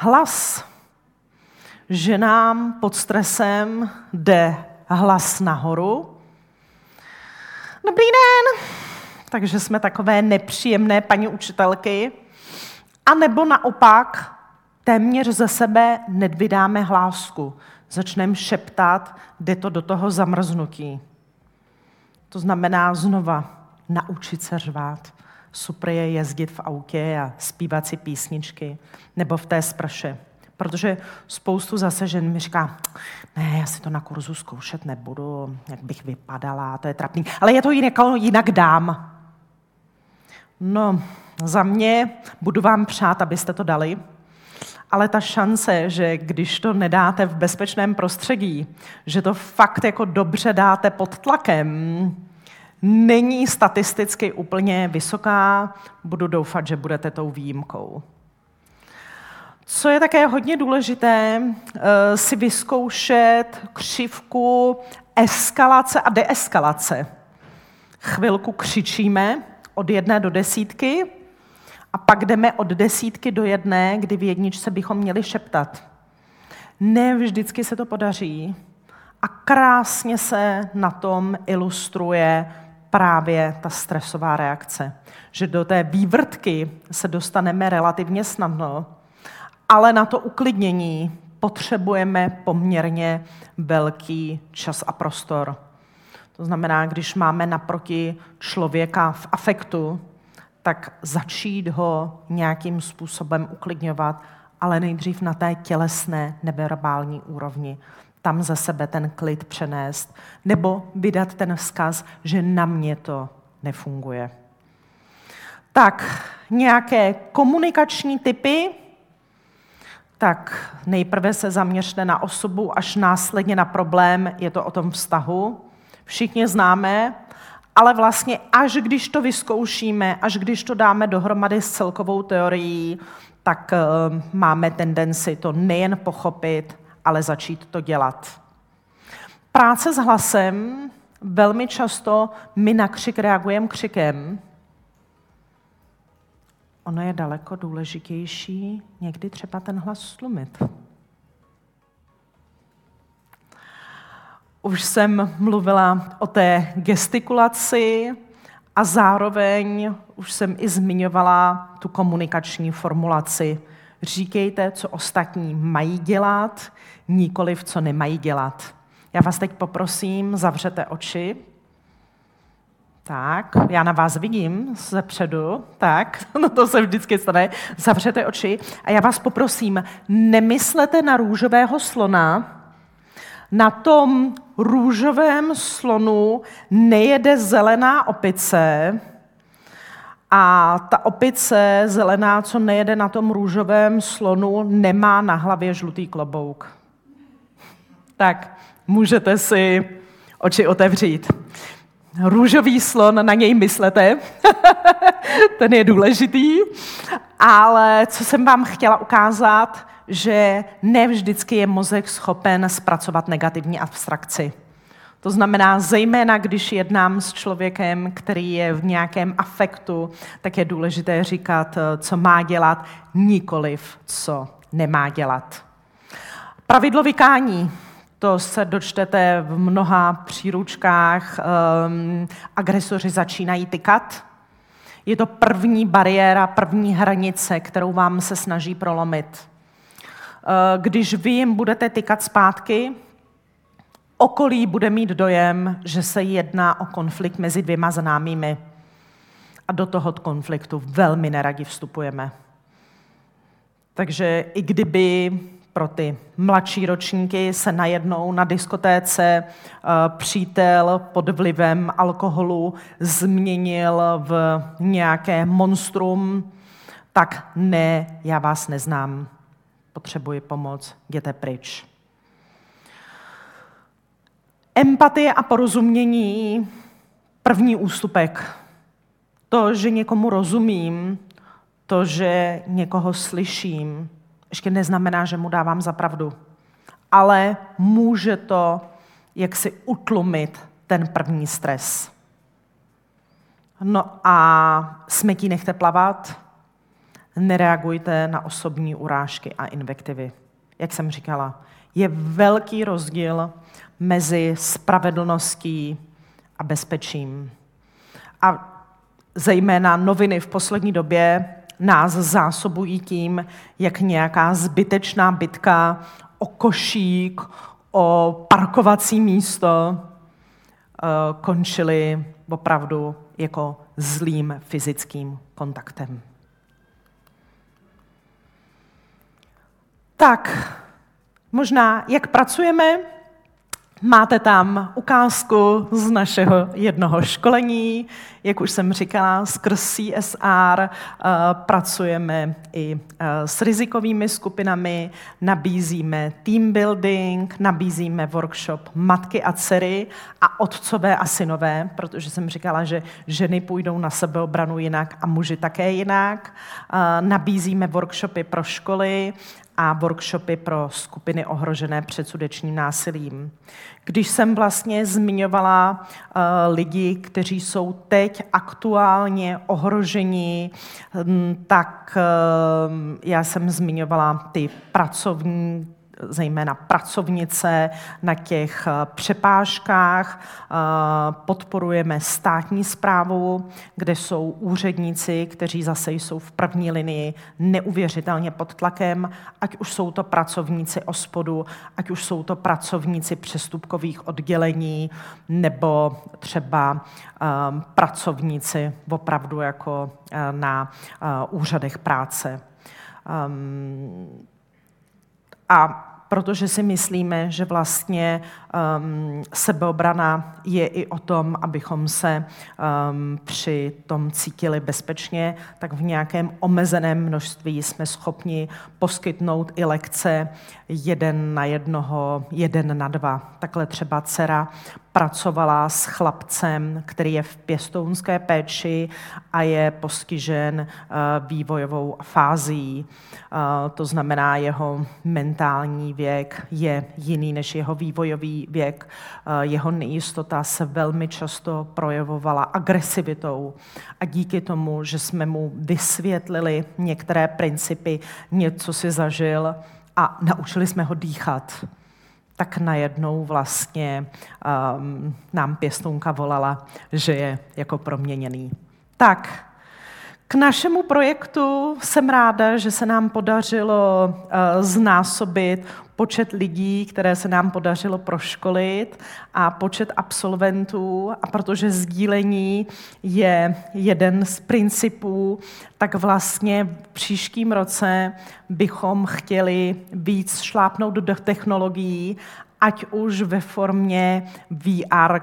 Hlas. Ženám pod stresem jde hlas nahoru. Dobrý den! Takže jsme takové nepříjemné paní učitelky. A nebo naopak téměř ze sebe nedvydáme hlásku. Začneme šeptat, jde to do toho zamrznutí. To znamená znova naučit se řvát. Super je jezdit v autě a zpívat si písničky nebo v té sprše. Protože spoustu zase žen mi říká, ne, já si to na kurzu zkoušet nebudu, jak bych vypadala, to je trapný. Ale já to jinak, jinak dám. No, za mě budu vám přát, abyste to dali, ale ta šance, že když to nedáte v bezpečném prostředí, že to fakt jako dobře dáte pod tlakem, není statisticky úplně vysoká. Budu doufat, že budete tou výjimkou. Co je také hodně důležité, eh, si vyzkoušet křivku eskalace a deeskalace. Chvilku křičíme od jedné do desítky a pak jdeme od desítky do jedné, kdy v jedničce bychom měli šeptat. Ne vždycky se to podaří a krásně se na tom ilustruje právě ta stresová reakce. Že do té vývrtky se dostaneme relativně snadno, ale na to uklidnění potřebujeme poměrně velký čas a prostor. To znamená, když máme naproti člověka v afektu, tak začít ho nějakým způsobem uklidňovat, ale nejdřív na té tělesné, neverbální úrovni. Tam za sebe ten klid přenést, nebo vydat ten vzkaz, že na mě to nefunguje. Tak, nějaké komunikační typy, tak nejprve se zaměřte na osobu, až následně na problém, je to o tom vztahu. Všichni známe, ale vlastně až když to vyzkoušíme, až když to dáme dohromady s celkovou teorií, tak uh, máme tendenci to nejen pochopit, ale začít to dělat. Práce s hlasem, velmi často my na křik reagujeme křikem. Ono je daleko důležitější někdy třeba ten hlas slumit. Už jsem mluvila o té gestikulaci a zároveň už jsem i zmiňovala tu komunikační formulaci. Říkejte, co ostatní mají dělat, nikoliv, co nemají dělat. Já vás teď poprosím, zavřete oči. Tak, já na vás vidím ze předu, tak, no to se vždycky stane. Zavřete oči a já vás poprosím, nemyslete na růžového slona, na tom růžovém slonu nejede zelená opice a ta opice zelená, co nejede na tom růžovém slonu, nemá na hlavě žlutý klobouk. Tak, můžete si oči otevřít. Růžový slon, na něj myslete, ten je důležitý, ale co jsem vám chtěla ukázat, že ne vždycky je mozek schopen zpracovat negativní abstrakci. To znamená, zejména když jednám s člověkem, který je v nějakém afektu, tak je důležité říkat, co má dělat, nikoliv, co nemá dělat. Pravidlo vykání. To se dočtete v mnoha příručkách. Um, agresoři začínají tykat. Je to první bariéra, první hranice, kterou vám se snaží prolomit. Eh, když vy jim budete tykat zpátky, okolí bude mít dojem, že se jedná o konflikt mezi dvěma známými. A do toho konfliktu velmi neradi vstupujeme. Takže i kdyby pro ty mladší ročníky se najednou na diskotéce eh, přítel pod vlivem alkoholu změnil v nějaké monstrum, tak ne, já vás neznám, potřebuji pomoc, jděte pryč. Empatie a porozumění, první ústupek. To, že někomu rozumím, to, že někoho slyším, ještě neznamená, že mu dávám za pravdu. Ale může to jak si utlumit ten první stres. No a smetí nechte plavat, nereagujte na osobní urážky a invektivy. Jak jsem říkala, je velký rozdíl mezi spravedlností a bezpečím. A zejména noviny v poslední době nás zásobují tím, jak nějaká zbytečná bitka o košík, o parkovací místo eh, končily opravdu jako zlým fyzickým kontaktem. Tak, možná jak pracujeme, Máte tam ukázku z našeho jednoho školení. Jak už jsem říkala, skrz CSR uh, pracujeme i uh, s rizikovými skupinami, nabízíme team building, nabízíme workshop matky a dcery a otcové a synové, protože jsem říkala, že ženy půjdou na sebeobranu jinak a muži také jinak. Uh, nabízíme workshopy pro školy a workshopy pro skupiny ohrožené předsudečním násilím. Když jsem vlastně zmiňovala uh, lidi, kteří jsou teď aktuálně ohroženi, hm, tak uh, já jsem zmiňovala ty pracovní zejména pracovnice na těch eh, přepážkách. Eh, podporujeme státní zprávu, kde jsou úředníci, kteří zase jsou v první linii neuvěřitelně pod tlakem, ať už jsou to pracovníci ospodu, ať už jsou to pracovníci přestupkových oddělení, nebo třeba eh, pracovníci opravdu jako na úřadech práce. Ehm, a protože si myslíme, že vlastně um, sebeobrana je i o tom, abychom se um, při tom cítili bezpečně, tak v nějakém omezeném množství jsme schopni poskytnout i lekce jeden na jednoho, jeden na dva. Takhle třeba dcera pracovala s chlapcem, který je v pěstounské péči a je postižen eh, vývojovou fází. Eh, to znamená, jeho mentální věk je jiný než jeho vývojový věk. Eh, jeho nejistota se velmi často projevovala agresivitou a díky tomu, že jsme mu vysvětlili některé principy, něco si zažil a naučili jsme ho dýchat, tak najednou vlastně um, nám pěstounka volala, že je jako proměněný. Tak, k našemu projektu jsem ráda, že se nám podařilo uh, znásobit počet lidí, které se nám podařilo proškolit a počet absolventů. A protože sdílení je jeden z principů, tak vlastně v příštím roce bychom chtěli víc šlápnout do technologií, ať už ve formě VR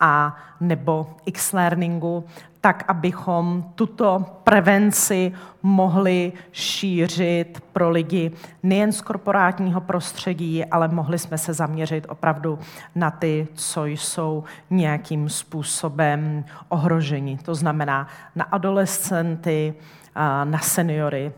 a nebo X-learningu, tak abychom tuto prevenci mohli šířit pro lidi nejen z korporátního prostředí, ale mohli jsme se zaměřit opravdu na ty, co jsou nějakým způsobem ohroženi. To znamená na adolescenty, na seniory,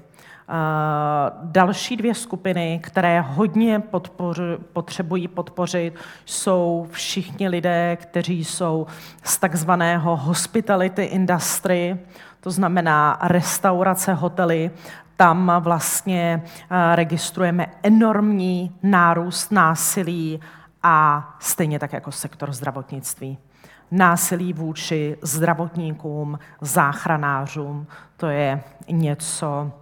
Další dvě skupiny, které hodně podpoř, potřebují podpořit, jsou všichni lidé, kteří jsou z takzvaného hospitality industry, to znamená restaurace, hotely, tam vlastně registrujeme enormní nárůst násilí a stejně tak jako sektor zdravotnictví. Násilí vůči zdravotníkům, záchranářům, to je něco,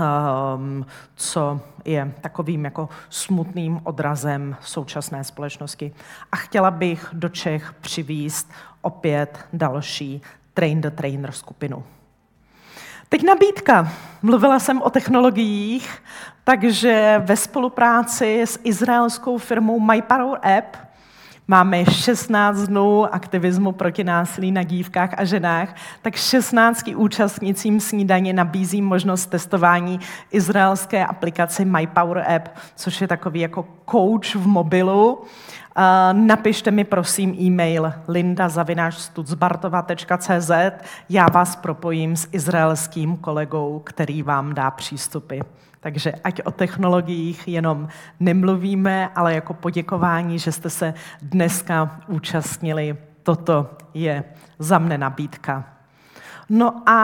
um, co je takovým jako smutným odrazem současné společnosti. A chtěla bych do Čech přivíst opět další Train the Trainer skupinu. Teď nabídka. Mluvila jsem o technologiích, takže ve spolupráci s izraelskou firmou MyPower App Máme 16 dnů aktivismu proti násilí na dívkách a ženách, tak 16 účastnicím snídaně nabízí možnost testování izraelské aplikace MyPower App, což je takový jako coach v mobilu. Napište mi prosím e-mail linda.studzbartova.cz Já vás propojím s izraelským kolegou, který vám dá přístupy. Takže ať o technologiích jenom nemluvíme, ale jako poděkování, že jste se dneska účastnili, toto je za mne nabídka. No a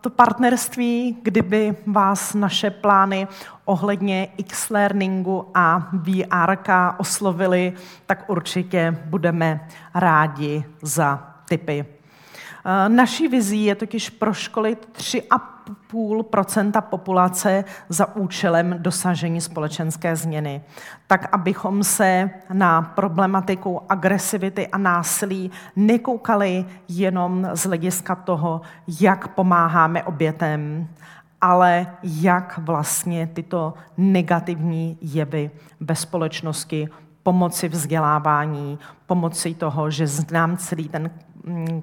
to partnerství, kdyby vás naše plány ohledně X-learningu a VR oslovily, tak určitě budeme rádi za tipy. Naší vizí je totiž proškolit 3,5% populace za účelem dosažení společenské změny, tak abychom se na problematiku agresivity a násilí nekoukali jenom z hlediska toho, jak pomáháme obětem, ale jak vlastně tyto negativní jevy ve společnosti pomoci vzdělávání, pomoci toho, že znám celý ten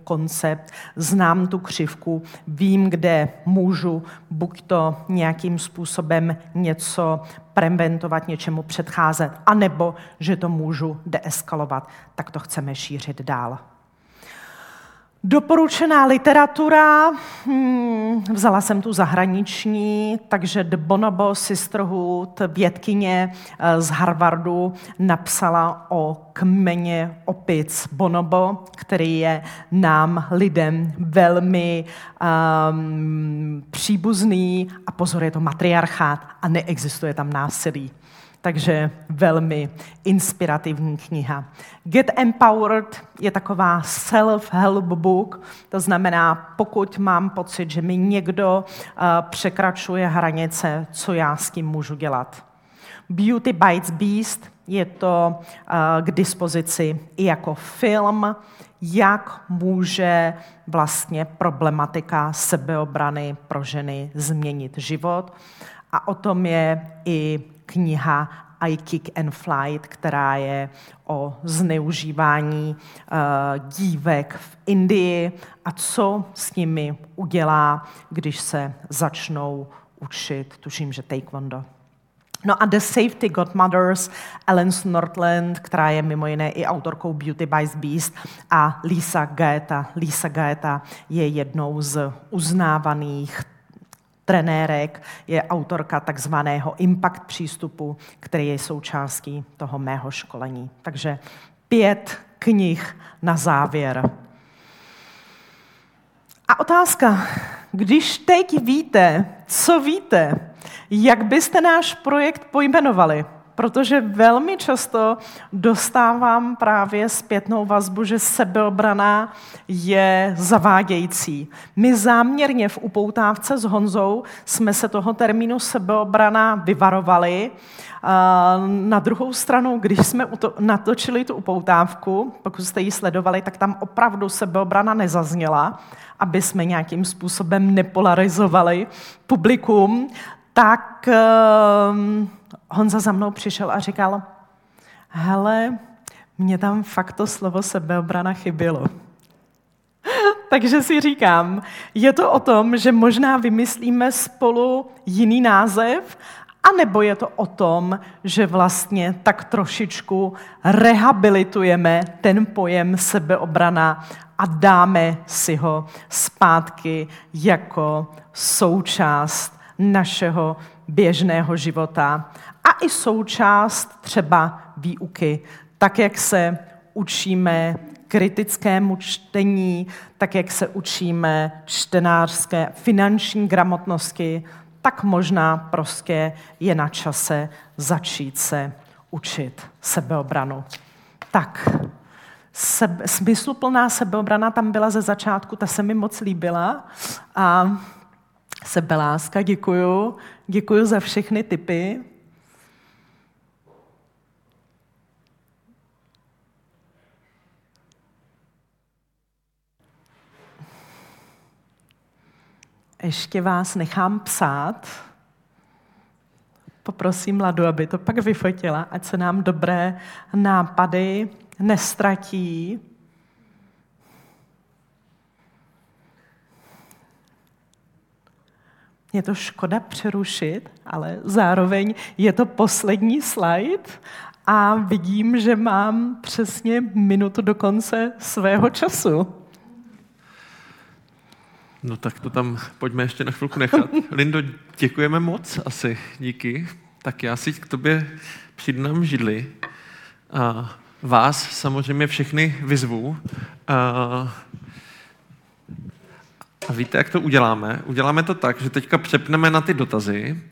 koncept, znám tu křivku, vím, kde můžu buď to nějakým způsobem něco preventovat, něčemu předcházet, anebo že to můžu deeskalovat, tak to chceme šířit dál. Doporučená literatura, hmm, vzala jsem tu zahraniční, takže The Bonobo Sisterhood, vědkyně eh, z Harvardu, napsala o kmeně opic Bonobo, který je nám lidem velmi um, příbuzný a pozor, je to matriarchát a neexistuje tam násilí. Takže velmi inspirativní kniha. Get Empowered je taková self-help book, to znamená, pokud mám pocit, že mi někdo uh, překračuje hranice, co já s tím můžu dělat. Beauty Bites Beast je to uh, k dispozici i jako film, jak může vlastně problematika sebeobrany pro ženy změnit život. A o tom je i kniha I Kick and Flight, která je o zneužívání uh, dívek v Indii a co s nimi udělá, když se začnou učit, tuším, že taekwondo. No a The Safety Godmothers, Ellen Nordland, která je mimo jiné i autorkou Beauty by Beast a Lisa Gaeta. Lisa Gaeta je jednou z uznávaných trenérek, je autorka takzvaného impact přístupu, který je součástí toho mého školení. Takže pět knih na závěr. A otázka, když teď víte, co víte, jak byste náš projekt pojmenovali? Protože velmi často dostávám právě zpětnou vazbu, že sebeobrana je zavádějící. My záměrně v upoutávce s Honzou jsme se toho termínu sebeobrana vyvarovali. Na druhou stranu, když jsme natočili tu upoutávku, pokud jste ji sledovali, tak tam opravdu sebeobrana nezazněla, aby jsme nějakým způsobem nepolarizovali publikum, tak ehm, Honza za mnou přišel a říkal, hele, mě tam fakt to slovo sebeobrana chybělo. Takže si říkám, je to o tom, že možná vymyslíme spolu jiný název, anebo je to o tom, že vlastně tak trošičku rehabilitujeme ten pojem sebeobrana a dáme si ho zpátky jako součást našeho běžného života a i součást třeba výuky, tak jak se učíme kritickému čtení, tak jak se učíme čtenářské finanční gramotnosti, tak možná prostě je na čase začít se učit sebeobranu. Tak, sebe, smysluplná sebeobrana tam byla ze začátku, ta se mi moc líbila. A sebeláska, děkuju. Děkuju za všechny typy. ještě vás nechám psát. Poprosím Ladu, aby to pak vyfotila, ať se nám dobré nápady nestratí. Je to škoda přerušit, ale zároveň je to poslední slide a vidím, že mám přesně minutu do konce svého času. No tak to tam pojďme ještě na chvilku nechat. Lindo, děkujeme moc asi, díky. Tak já si k tobě přidnám židli. A vás samozřejmě všechny vyzvu. A, a víte, jak to uděláme? Uděláme to tak, že teďka přepneme na ty dotazy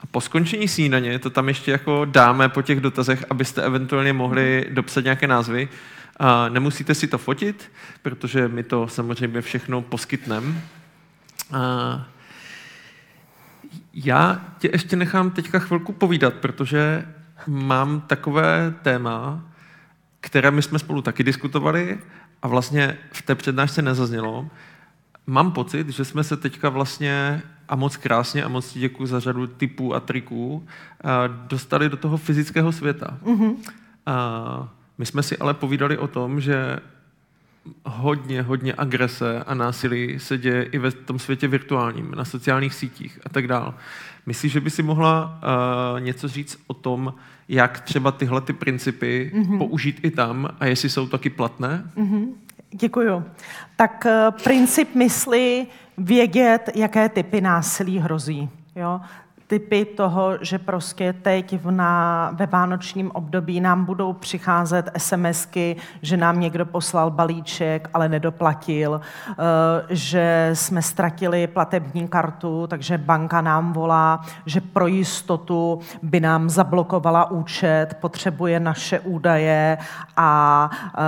a po skončení snídaně to tam ještě jako dáme po těch dotazech, abyste eventuálně mohli dopsat nějaké názvy. A nemusíte si to fotit, protože my to samozřejmě všechno poskytneme. Já tě ještě nechám teďka chvilku povídat, protože mám takové téma, které my jsme spolu taky diskutovali a vlastně v té přednášce nezaznělo. Mám pocit, že jsme se teďka vlastně a moc krásně a moc ti děkuji za řadu typů a triků, dostali do toho fyzického světa. Mm-hmm. A my jsme si ale povídali o tom, že hodně, hodně agrese a násilí se děje i ve tom světě virtuálním, na sociálních sítích a tak dále. Myslíš, že by si mohla uh, něco říct o tom, jak třeba tyhle ty principy mm-hmm. použít i tam a jestli jsou taky platné? Mm-hmm. Děkuju. Tak uh, princip mysli vědět, jaké typy násilí hrozí. Jo? Typy toho, že prostě teď v na, ve vánočním období nám budou přicházet SMSky, že nám někdo poslal balíček, ale nedoplatil, eh, že jsme ztratili platební kartu, takže banka nám volá, že pro jistotu by nám zablokovala účet, potřebuje naše údaje a eh,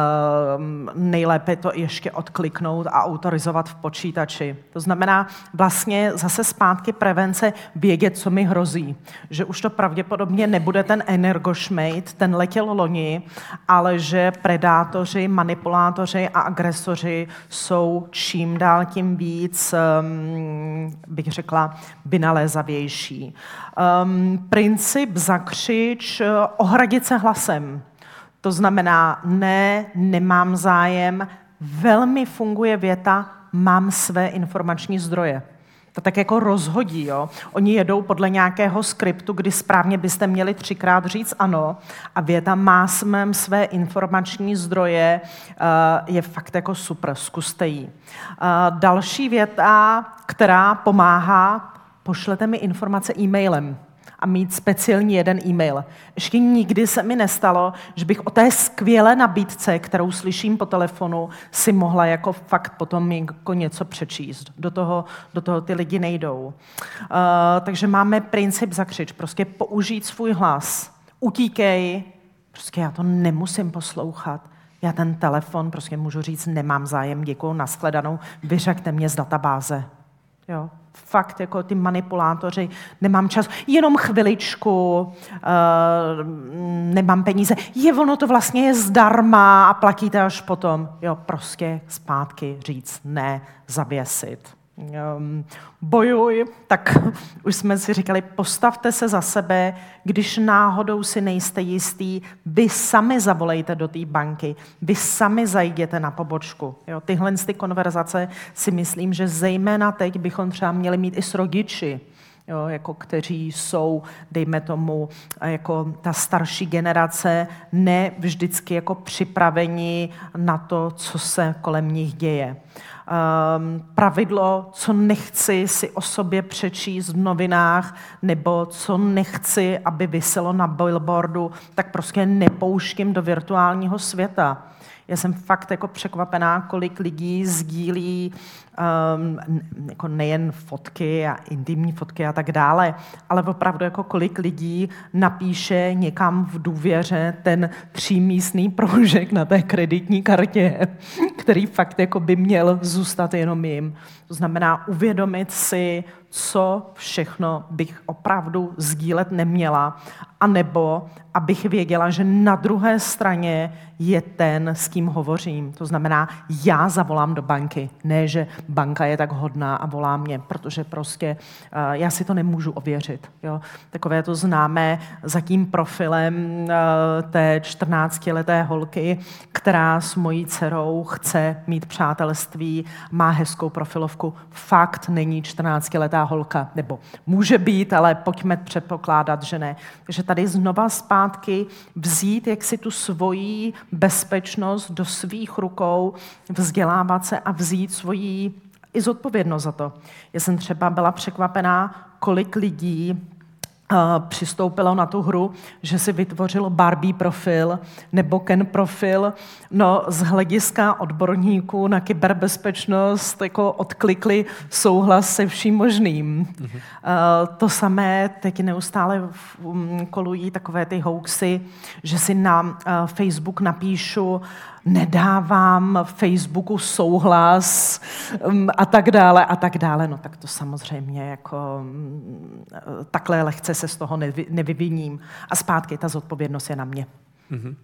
nejlépe to ještě odkliknout a autorizovat v počítači. To znamená vlastně zase zpátky prevence vědět, co mi hrozí. Že už to pravděpodobně nebude ten energošmejt, ten letěl loni, ale že predátoři, manipulátoři a agresoři jsou čím dál tím víc, um, bych řekla, vynalézavější. Um, princip zakřič, ohradit se hlasem. To znamená, ne, nemám zájem, velmi funguje věta, mám své informační zdroje to tak jako rozhodí. Jo? Oni jedou podle nějakého skriptu, kdy správně byste měli třikrát říct ano a věta má smem své informační zdroje eh, je fakt jako super, zkuste ji. Eh, další věta, která pomáhá, pošlete mi informace e-mailem a mít speciální jeden e-mail. Ještě nikdy se mi nestalo, že bych o té skvělé nabídce, kterou slyším po telefonu, si mohla jako fakt potom jako něco přečíst. Do toho, do toho ty lidi nejdou. Uh, takže máme princip zakřič, prostě použít svůj hlas. Utíkej, prostě já to nemusím poslouchat. Já ten telefon prostě můžu říct, nemám zájem, děkuji, nashledanou, vyřekte mě z databáze. Jo fakt jako ty manipulátoři, nemám čas, jenom chviličku, uh, nemám peníze. Je ono to vlastně je zdarma a platíte až potom. Jo, prostě zpátky říct ne, zavěsit bojuj, tak už jsme si říkali, postavte se za sebe, když náhodou si nejste jistý, vy sami zavolejte do té banky, vy sami zajděte na pobočku. Jo, tyhle ty konverzace si myslím, že zejména teď bychom třeba měli mít i s rodiči, jo, jako kteří jsou, dejme tomu, jako ta starší generace, ne vždycky jako připraveni na to, co se kolem nich děje um, pravidlo, co nechci si o sobě přečíst v novinách, nebo co nechci, aby vyselo na billboardu, tak prostě nepouštím do virtuálního světa. Já jsem fakt jako překvapená, kolik lidí sdílí um, jako nejen fotky a intimní fotky a tak dále, ale opravdu jako kolik lidí napíše někam v důvěře ten třímístný proužek na té kreditní kartě, který fakt jako by měl zůstat jenom jim. To znamená uvědomit si, co všechno bych opravdu sdílet neměla, anebo abych věděla, že na druhé straně je ten, s kým hovořím. To znamená, já zavolám do banky, ne, že banka je tak hodná a volá mě, protože prostě uh, já si to nemůžu ověřit. Jo? Takové to známé za tím profilem uh, té 14-leté holky, která s mojí dcerou chce mít přátelství, má hezkou profilovku. Fakt není 14-letá holka, nebo může být, ale pojďme předpokládat, že ne. Takže tady znova zpátky vzít, jak si tu svoji bezpečnost do svých rukou, vzdělávat se a vzít svoji i zodpovědnost za to. Já jsem třeba byla překvapená, kolik lidí přistoupilo na tu hru, že si vytvořilo Barbie profil nebo Ken profil. No, z hlediska odborníků na kyberbezpečnost jako odklikli souhlas se vším možným. Mm-hmm. To samé teď neustále kolují takové ty hoaxy, že si na Facebook napíšu nedávám Facebooku souhlas um, a tak dále a tak dále. No tak to samozřejmě jako mm, takhle lehce se z toho nevy, nevyviním. A zpátky ta zodpovědnost je na mě. Mm-hmm.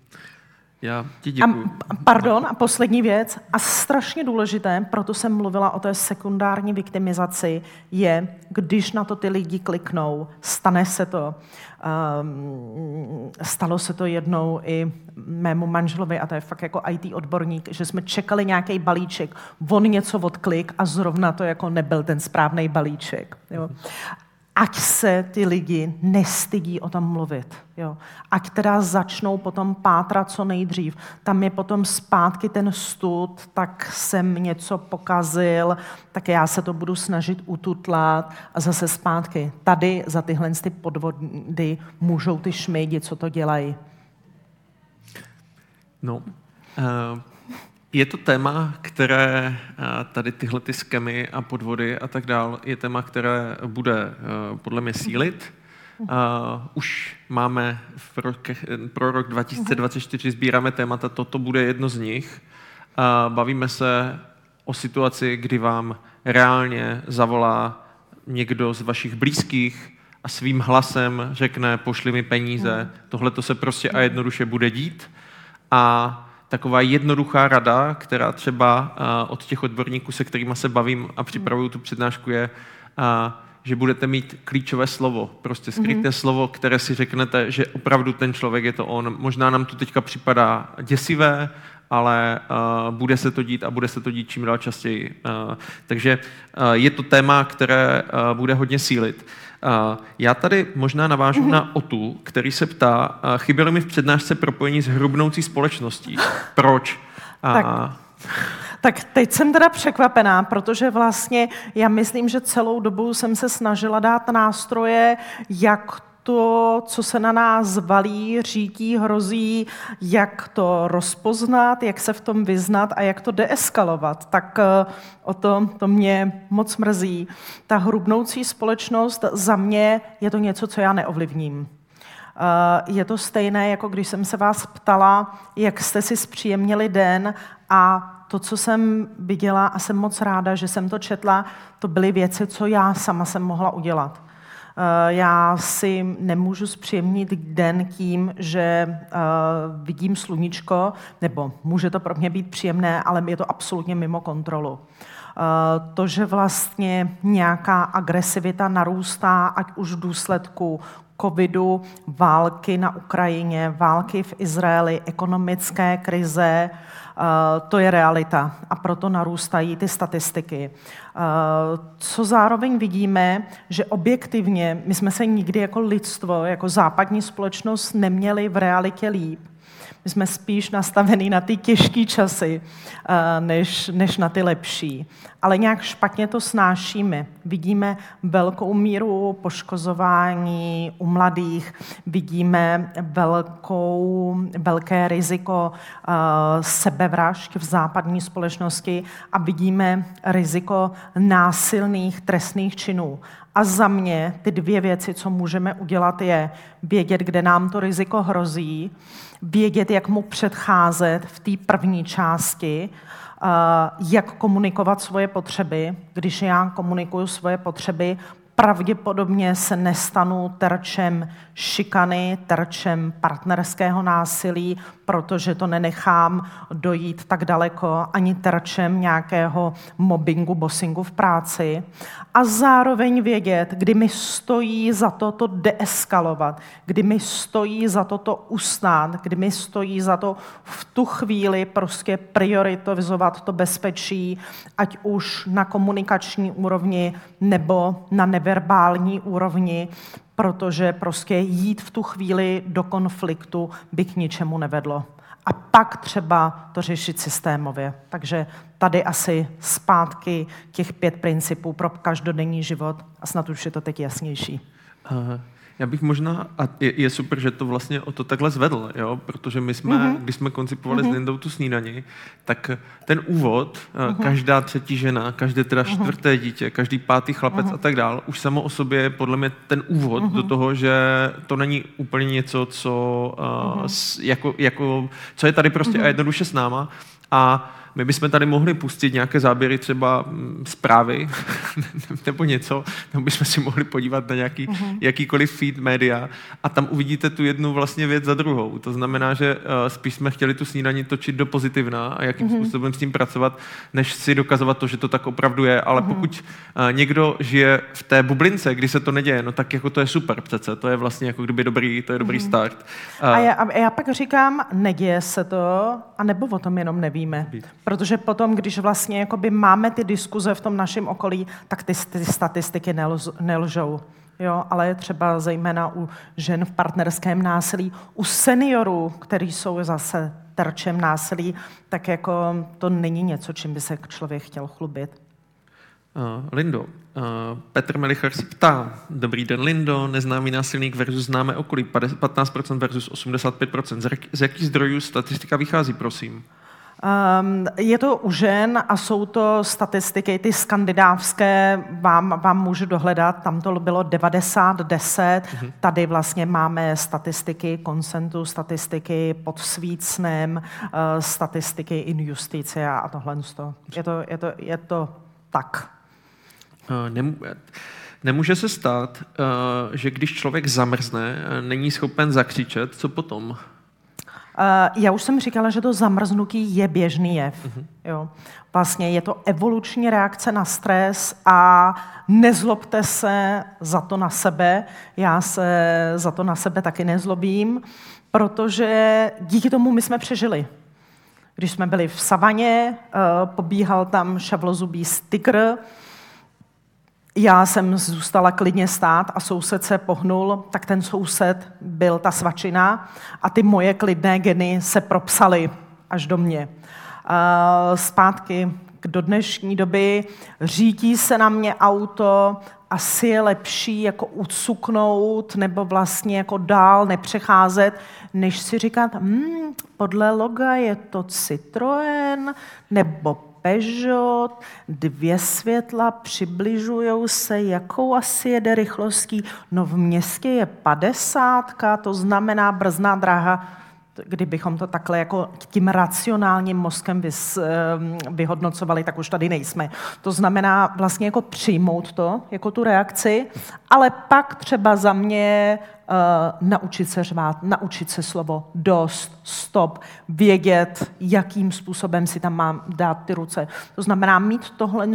Já ti děkuji. A, pardon, a poslední věc, a strašně důležité, proto jsem mluvila o té sekundární viktimizaci, je, když na to ty lidi kliknou, stane se to. Um, stalo se to jednou i mému manželovi, a to je fakt jako IT odborník, že jsme čekali nějaký balíček, on něco odklik a zrovna to jako nebyl ten správný balíček. Jo ať se ty lidi nestydí o tom mluvit. Jo. Ať teda začnou potom pátrat co nejdřív. Tam je potom zpátky ten stud, tak jsem něco pokazil, tak já se to budu snažit ututlat a zase zpátky. Tady za tyhle ty podvody můžou ty šmejdi, co to dělají. No, uh je to téma, které eh, tady tyhle ty skemy a podvody a tak dál, je téma, které bude eh, podle mě sílit. Uh, už máme v roke, pro rok 2024 sbíráme témata, toto bude jedno z nich. Uh, bavíme se o situaci, kdy vám reálně zavolá někdo z vašich blízkých a svým hlasem řekne, pošli mi peníze, tohle to se prostě a jednoduše bude dít. A taková jednoduchá rada, která třeba uh, od těch odborníků, se kterými se bavím a připravuju tu přednášku, je, uh, že budete mít klíčové slovo, prostě skryté mm-hmm. slovo, které si řeknete, že opravdu ten člověk je to on. Možná nám to teďka připadá děsivé, ale uh, bude se to dít a bude se to dít čím dál častěji. Uh, takže uh, je to téma, které uh, bude hodně sílit. Já tady možná navážu mm-hmm. na Otu, který se ptá, chybělo mi v přednášce propojení s hrubnoucí společností. Proč? Tak. Tak teď jsem teda překvapená, protože vlastně já myslím, že celou dobu jsem se snažila dát nástroje, jak to, co se na nás valí, řítí, hrozí, jak to rozpoznat, jak se v tom vyznat a jak to deeskalovat. Tak eh, o to, to mě moc mrzí. Ta hrubnoucí společnost za mě je to něco, co já neovlivním. Eh, je to stejné, jako když jsem se vás ptala, jak jste si zpříjemnili den a to, co jsem viděla a jsem moc ráda, že jsem to četla, to byly věci, co já sama jsem mohla udělat. Eh, já si nemůžu zpříjemnit den tím, že eh, vidím sluníčko, nebo může to pro mě být příjemné, ale je to absolutně mimo kontrolu. Eh, to, že vlastně nějaká agresivita narůstá, ať už v důsledku covidu, války na Ukrajině, války v Izraeli, ekonomické krize, to je realita a proto narůstají ty statistiky. Eh, co zároveň vidíme, že objektivně my jsme se nikdy jako lidstvo, jako západní společnost neměli v realitě líp. My jsme spíš nastavení na ty těžké časy, eh, než, než na ty lepší. Ale nějak špatně to snášíme. Vidíme velkou míru poškozování u mladých, vidíme velkou, velké riziko uh, sebevražd v západní společnosti a vidíme riziko násilných trestných činů. A za mě ty dvě věci, co můžeme udělat, je vědět, kde nám to riziko hrozí, vědět, jak mu předcházet v té první části, jak komunikovat svoje potřeby. Když já komunikuju svoje potřeby, pravděpodobně se nestanu terčem šikany, terčem partnerského násilí, protože to nenechám dojít tak daleko, ani terčem nějakého mobbingu, bossingu v práci. A zároveň vědět, kdy mi stojí za to to deeskalovat, kdy mi stojí za to to ustát, kdy mi stojí za to v tu chvíli prostě prioritizovat to bezpečí, ať už na komunikační úrovni nebo na neverbální úrovni, protože prostě jít v tu chvíli do konfliktu by k ničemu nevedlo. A pak třeba to řešit systémově. Takže tady asi zpátky těch pět principů pro každodenní život a snad už je to teď jasnější. Já bych možná, a je, je super, že to vlastně o to takhle zvedl, jo? protože my jsme, mm-hmm. když jsme koncipovali mm-hmm. s Lindou tu snídani, tak ten úvod, mm-hmm. každá třetí žena, každé teda mm-hmm. čtvrté dítě, každý pátý chlapec mm-hmm. a tak dál, už samo o sobě je podle mě ten úvod mm-hmm. do toho, že to není úplně něco, co, uh, mm-hmm. s, jako, jako, co je tady prostě mm-hmm. a jednoduše s náma. A my bychom tady mohli pustit nějaké záběry třeba mm, zprávy nebo něco, nebo bychom si mohli podívat na nějaký, uh-huh. jakýkoliv feed média a tam uvidíte tu jednu vlastně věc za druhou. To znamená, že uh, spíš jsme chtěli tu snídaní točit do pozitivna a jakým uh-huh. způsobem s tím pracovat, než si dokazovat to, že to tak opravdu je. Ale uh-huh. pokud uh, někdo žije v té bublince, kdy se to neděje, no tak jako to je super přece. To je vlastně jako kdyby dobrý, to je dobrý uh-huh. start. Uh, a, já, a já pak říkám, neděje se to, a nebo o tom jenom nevíme. Být. Protože potom, když vlastně jakoby máme ty diskuze v tom našem okolí, tak ty, ty statistiky nelž, nelžou. Jo, ale třeba zejména u žen v partnerském násilí, u seniorů, kteří jsou zase terčem násilí, tak jako to není něco, čím by se člověk chtěl chlubit. Uh, Lindo, uh, Petr Melichar se ptá, dobrý den Lindo, neznámý násilník versus známé okolí, 15% versus 85%. Z, z jakých zdrojů statistika vychází, prosím? Um, je to u žen a jsou to statistiky, ty skandinávské, vám, vám můžu dohledat, tam to bylo 90-10, mm-hmm. tady vlastně máme statistiky konsentu, statistiky pod svícnem, uh, statistiky in justice a tohle. Je to, je, to, je to tak. Uh, nem, nemůže se stát, uh, že když člověk zamrzne, není schopen zakřičet, co potom? Uh, já už jsem říkala, že to zamrznutí je běžný jev. Uh-huh. Jo. Vlastně je to evoluční reakce na stres a nezlobte se za to na sebe. Já se za to na sebe taky nezlobím, protože díky tomu my jsme přežili. Když jsme byli v savaně, uh, pobíhal tam šavlozubý tygr, já jsem zůstala klidně stát a soused se pohnul, tak ten soused byl ta svačina a ty moje klidné geny se propsaly až do mě. Zpátky do dnešní doby řídí se na mě auto, asi je lepší jako ucuknout nebo vlastně jako dál nepřecházet, než si říkat, hmm, podle loga je to Citroën nebo Peugeot, dvě světla, přibližují se, jakou asi jede rychlostí. No v městě je 50, to znamená brzná dráha kdybychom to takhle jako tím racionálním mozkem vys, vyhodnocovali, tak už tady nejsme. To znamená vlastně jako přijmout to, jako tu reakci, ale pak třeba za mě uh, naučit se řvát, naučit se slovo dost, stop, vědět, jakým způsobem si tam mám dát ty ruce. To znamená mít tohle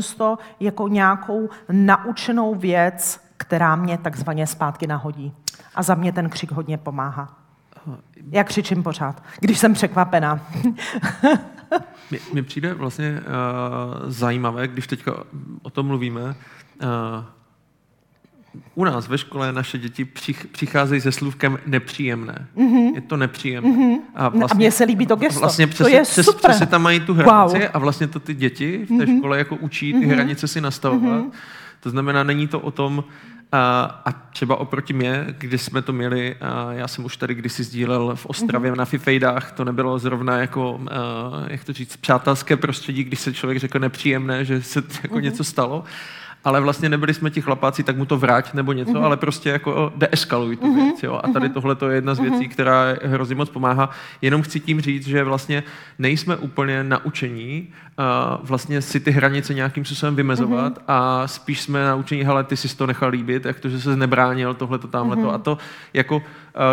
jako nějakou naučenou věc, která mě takzvaně zpátky nahodí. A za mě ten křik hodně pomáhá. Já křičím pořád, když jsem překvapená. Mně přijde vlastně uh, zajímavé, když teďka o tom mluvíme. Uh, u nás ve škole naše děti přich, přicházejí se slůvkem nepříjemné. Mm-hmm. Je to nepříjemné. Mm-hmm. A, vlastně, a mně se líbí to gesto. Vlastně přes, to je přes, super. Přes, tam mají tu hranici wow. a vlastně to ty děti v té mm-hmm. škole jako učí ty mm-hmm. hranice si nastavovat. Mm-hmm. To znamená, není to o tom, a, a třeba oproti mě, kdy jsme to měli, a já jsem už tady kdysi sdílel v Ostravě mm-hmm. na Fifejdách, to nebylo zrovna jako, a, jak to říct, přátelské prostředí, když se člověk řekl nepříjemné, že se jako mm-hmm. něco stalo. Ale vlastně nebyli jsme ti chlapáci, tak mu to vrať nebo něco, mm-hmm. ale prostě jako deeskaluj tu mm-hmm. věc. Jo? A tady mhm. tohle to je jedna z věcí, mm-hmm. která hrozně moc pomáhá. Jenom chci tím říct, že vlastně nejsme úplně naučení uh, vlastně si ty hranice nějakým způsobem vymezovat mm-hmm. a spíš jsme naučení, hele, ty jsi to nechal líbit, jak to, že se nebránil, tohle to tamhle to. Mm-hmm. A to jako,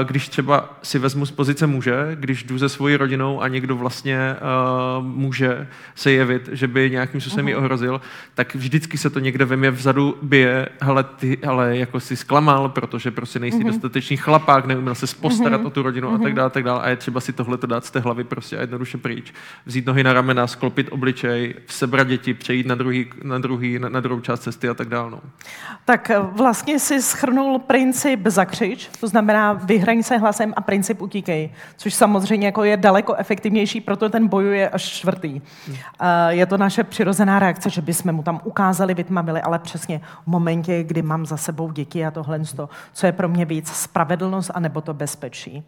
když třeba si vezmu z pozice muže, když jdu se svojí rodinou a někdo vlastně uh, může se jevit, že by nějakým způsobem mm-hmm. ji ohrozil, tak vždycky se to někde ve mě vzadu bije, hele, ty ale jako si zklamal, protože prostě nejsi mm-hmm. dostatečný chlapák, neuměl se postarat mm-hmm. o tu rodinu mm-hmm. a tak mhm. dále, tak dále. A je třeba si tohle dát z té hlavy prostě a jednoduše pryč. Vzít nohy na ramena, sklopit obličej, sebrat děti, přejít na, druhý, na, druhý, na, na druhou část cesty a tak dále. No. Tak eh, vlastně si schrnul princip zakřič, to znamená vyhraň se hlasem a princip utíkej, což samozřejmě jako je daleko efektivnější, proto ten bojuje až čtvrtý. Hmm. Je to naše přirozená reakce, že bychom mu tam ukázali, vytmavili, ale přesně v momentě, kdy mám za sebou děti a tohle, co je pro mě víc spravedlnost a nebo to bezpečí.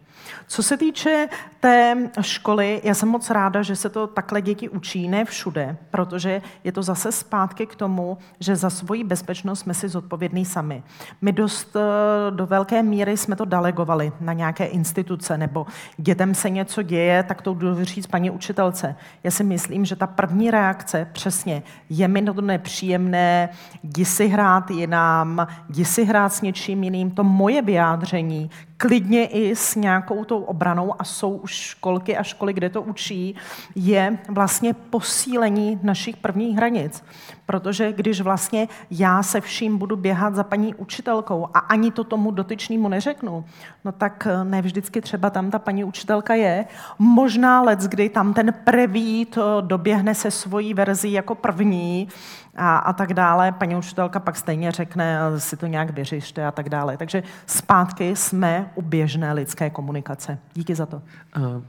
Co se týče té školy, já jsem moc ráda, že se to takhle děti učí, ne všude, protože je to zase zpátky k tomu, že za svoji bezpečnost jsme si zodpovědní sami. My dost eh, do velké míry jsme to delegovali na nějaké instituce, nebo dětem se něco děje, tak to jdu říct paní učitelce. Já si myslím, že ta první reakce přesně je mi to nepříjemné, jdi si hrát jinam, jdi si hrát s něčím jiným. To moje vyjádření, klidně i s nějakou tou obranou, a jsou už školky a školy, kde to učí, je vlastně posílení našich prvních hranic. Protože když vlastně já se vším budu běhat za paní učitelkou a ani to tomu dotyčnému neřeknu, no tak ne vždycky třeba tam ta paní učitelka je. Možná let, kdy tam ten prevít doběhne se svojí verzí jako první, a, a tak dále. Paní učitelka pak stejně řekne, si to nějak vyřešte a tak dále. Takže zpátky jsme u běžné lidské komunikace. Díky za to. Uh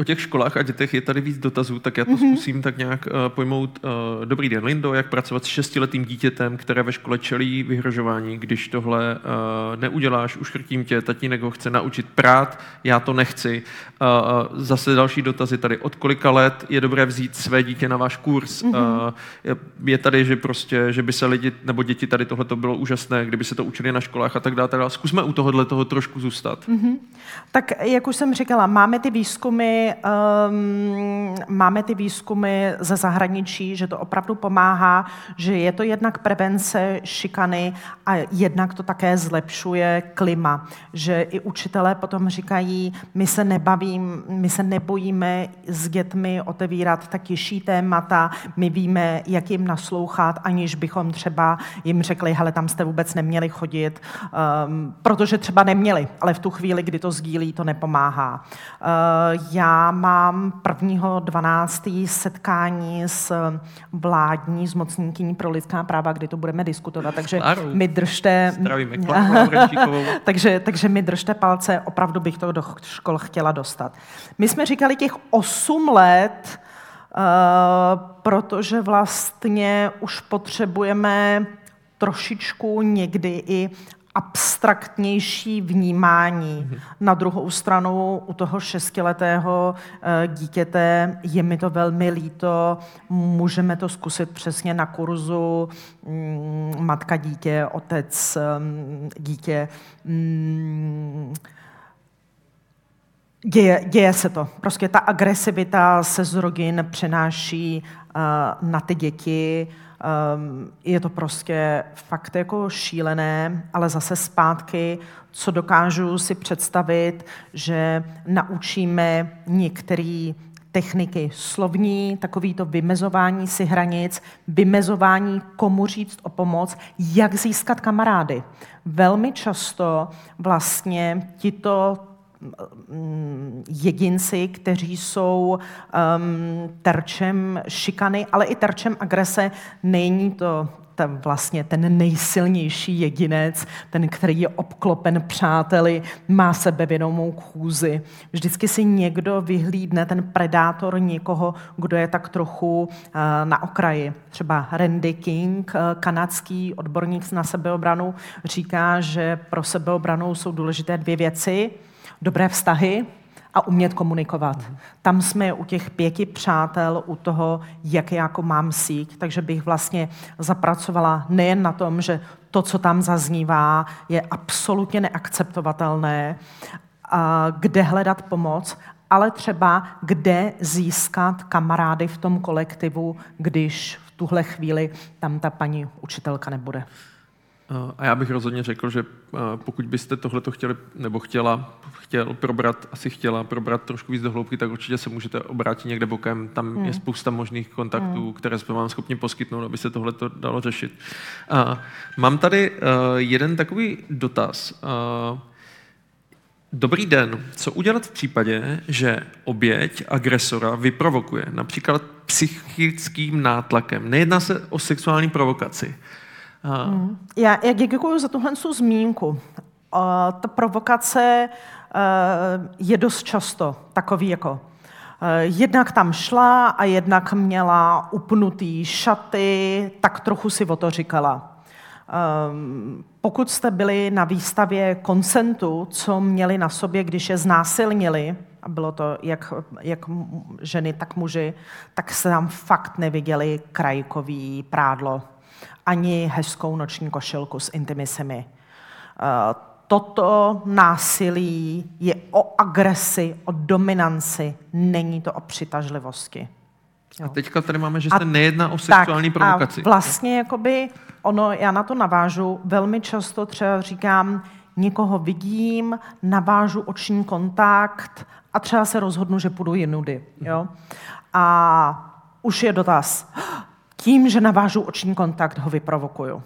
o těch školách a dětech je tady víc dotazů, tak já to mm-hmm. zkusím tak nějak uh, pojmout. Uh, dobrý den, Lindo, jak pracovat s šestiletým dítětem, které ve škole čelí vyhrožování, když tohle uh, neuděláš, uškrtím tě, tatínek ho chce naučit prát, já to nechci. Uh, zase další dotazy tady. Od kolika let je dobré vzít své dítě na váš kurz? Mm-hmm. Uh, je tady, že prostě, že by se lidi nebo děti tady tohle to bylo úžasné, kdyby se to učili na školách a tak dále. Tak dále. Zkusme u tohohle toho trošku zůstat. Mm-hmm. Tak jak už jsem říkala, máme ty výzkumy, um, máme ty výzkumy ze zahraničí, že to opravdu pomáhá, že je to jednak prevence šikany a jednak to také zlepšuje klima. Že i učitelé potom říkají, my se nebavím, my se nebojíme s dětmi otevírat tak těžší témata, my víme, jak jim naslouchat, aniž bychom třeba jim řekli, hele, tam jste vůbec neměli chodit, um, protože třeba neměli, ale v tu chvíli, kdy to sdílí, to nepomáhá. Uh, já mám 1.12. setkání s vládní zmocníkyní pro lidská práva, kdy to budeme diskutovat, takže Klaru. mi držte... Zdravíme, takže, takže mi držte palce, opravdu bych to do škol chtěla dostat. My jsme říkali těch 8 let, uh, protože vlastně už potřebujeme trošičku někdy i abstraktnější vnímání. Mm-hmm. Na druhou stranu u toho šestiletého eh, dítěte je mi to velmi líto, můžeme to zkusit přesně na kurzu mm, matka dítě, otec mm, dítě. Mm, děje, děje se to. Prostě ta agresivita se z rodin přenáší uh, na ty děti. Um, je to prostě fakt jako šílené, ale zase zpátky, co dokážu si představit, že naučíme některé techniky slovní, takový to vymezování si hranic, vymezování, komu říct o pomoc, jak získat kamarády. Velmi často vlastně tito jedinci, kteří jsou um, terčem šikany, ale i terčem agrese. Není to ten, vlastně ten nejsilnější jedinec, ten, který je obklopen přáteli, má sebevědomou chůzi. Vždycky si někdo vyhlídne, ten predátor někoho, kdo je tak trochu uh, na okraji. Třeba Randy King, uh, kanadský odborník na sebeobranu, říká, že pro sebeobranu jsou důležité dvě věci – dobré vztahy a umět komunikovat. Mm. Tam jsme u těch pěti přátel, u toho, jak jako mám síť, takže bych vlastně zapracovala nejen na tom, že to, co tam zaznívá, je absolutně neakceptovatelné, a kde hledat pomoc, ale třeba kde získat kamarády v tom kolektivu, když v tuhle chvíli tam ta paní učitelka nebude. A já bych rozhodně řekl, že pokud byste tohleto chtěli, nebo chtěla, chtěl probrat, asi chtěla probrat trošku víc do hloubky, tak určitě se můžete obrátit někde bokem. Tam hmm. je spousta možných kontaktů, hmm. které jsme vám schopni poskytnout, aby se tohleto dalo řešit. Mám tady jeden takový dotaz. Dobrý den. Co udělat v případě, že oběť agresora vyprovokuje například psychickým nátlakem? Nejedná se o sexuální provokaci. Já, já děkuji za tuhle zmínku. Uh, ta provokace uh, je dost často takový jako uh, jednak tam šla a jednak měla upnutý šaty, tak trochu si o to říkala. Um, pokud jste byli na výstavě koncentu, co měli na sobě, když je znásilnili, a bylo to jak, jak ženy, tak muži, tak se tam fakt neviděli krajkový prádlo ani hezkou noční košilku s intimisemi. Eh, toto násilí je o agresi, o dominanci, není to o přitažlivosti. Jo. A teďka tady máme, že se a, nejedná o sexuální tak, provokaci. A vlastně jakoby, ono, já na to navážu, velmi často třeba říkám, někoho vidím, navážu oční kontakt a třeba se rozhodnu, že půjdu jinudy. Jo? A už je dotaz, tím, že navážu oční kontakt, ho vyprovokuju.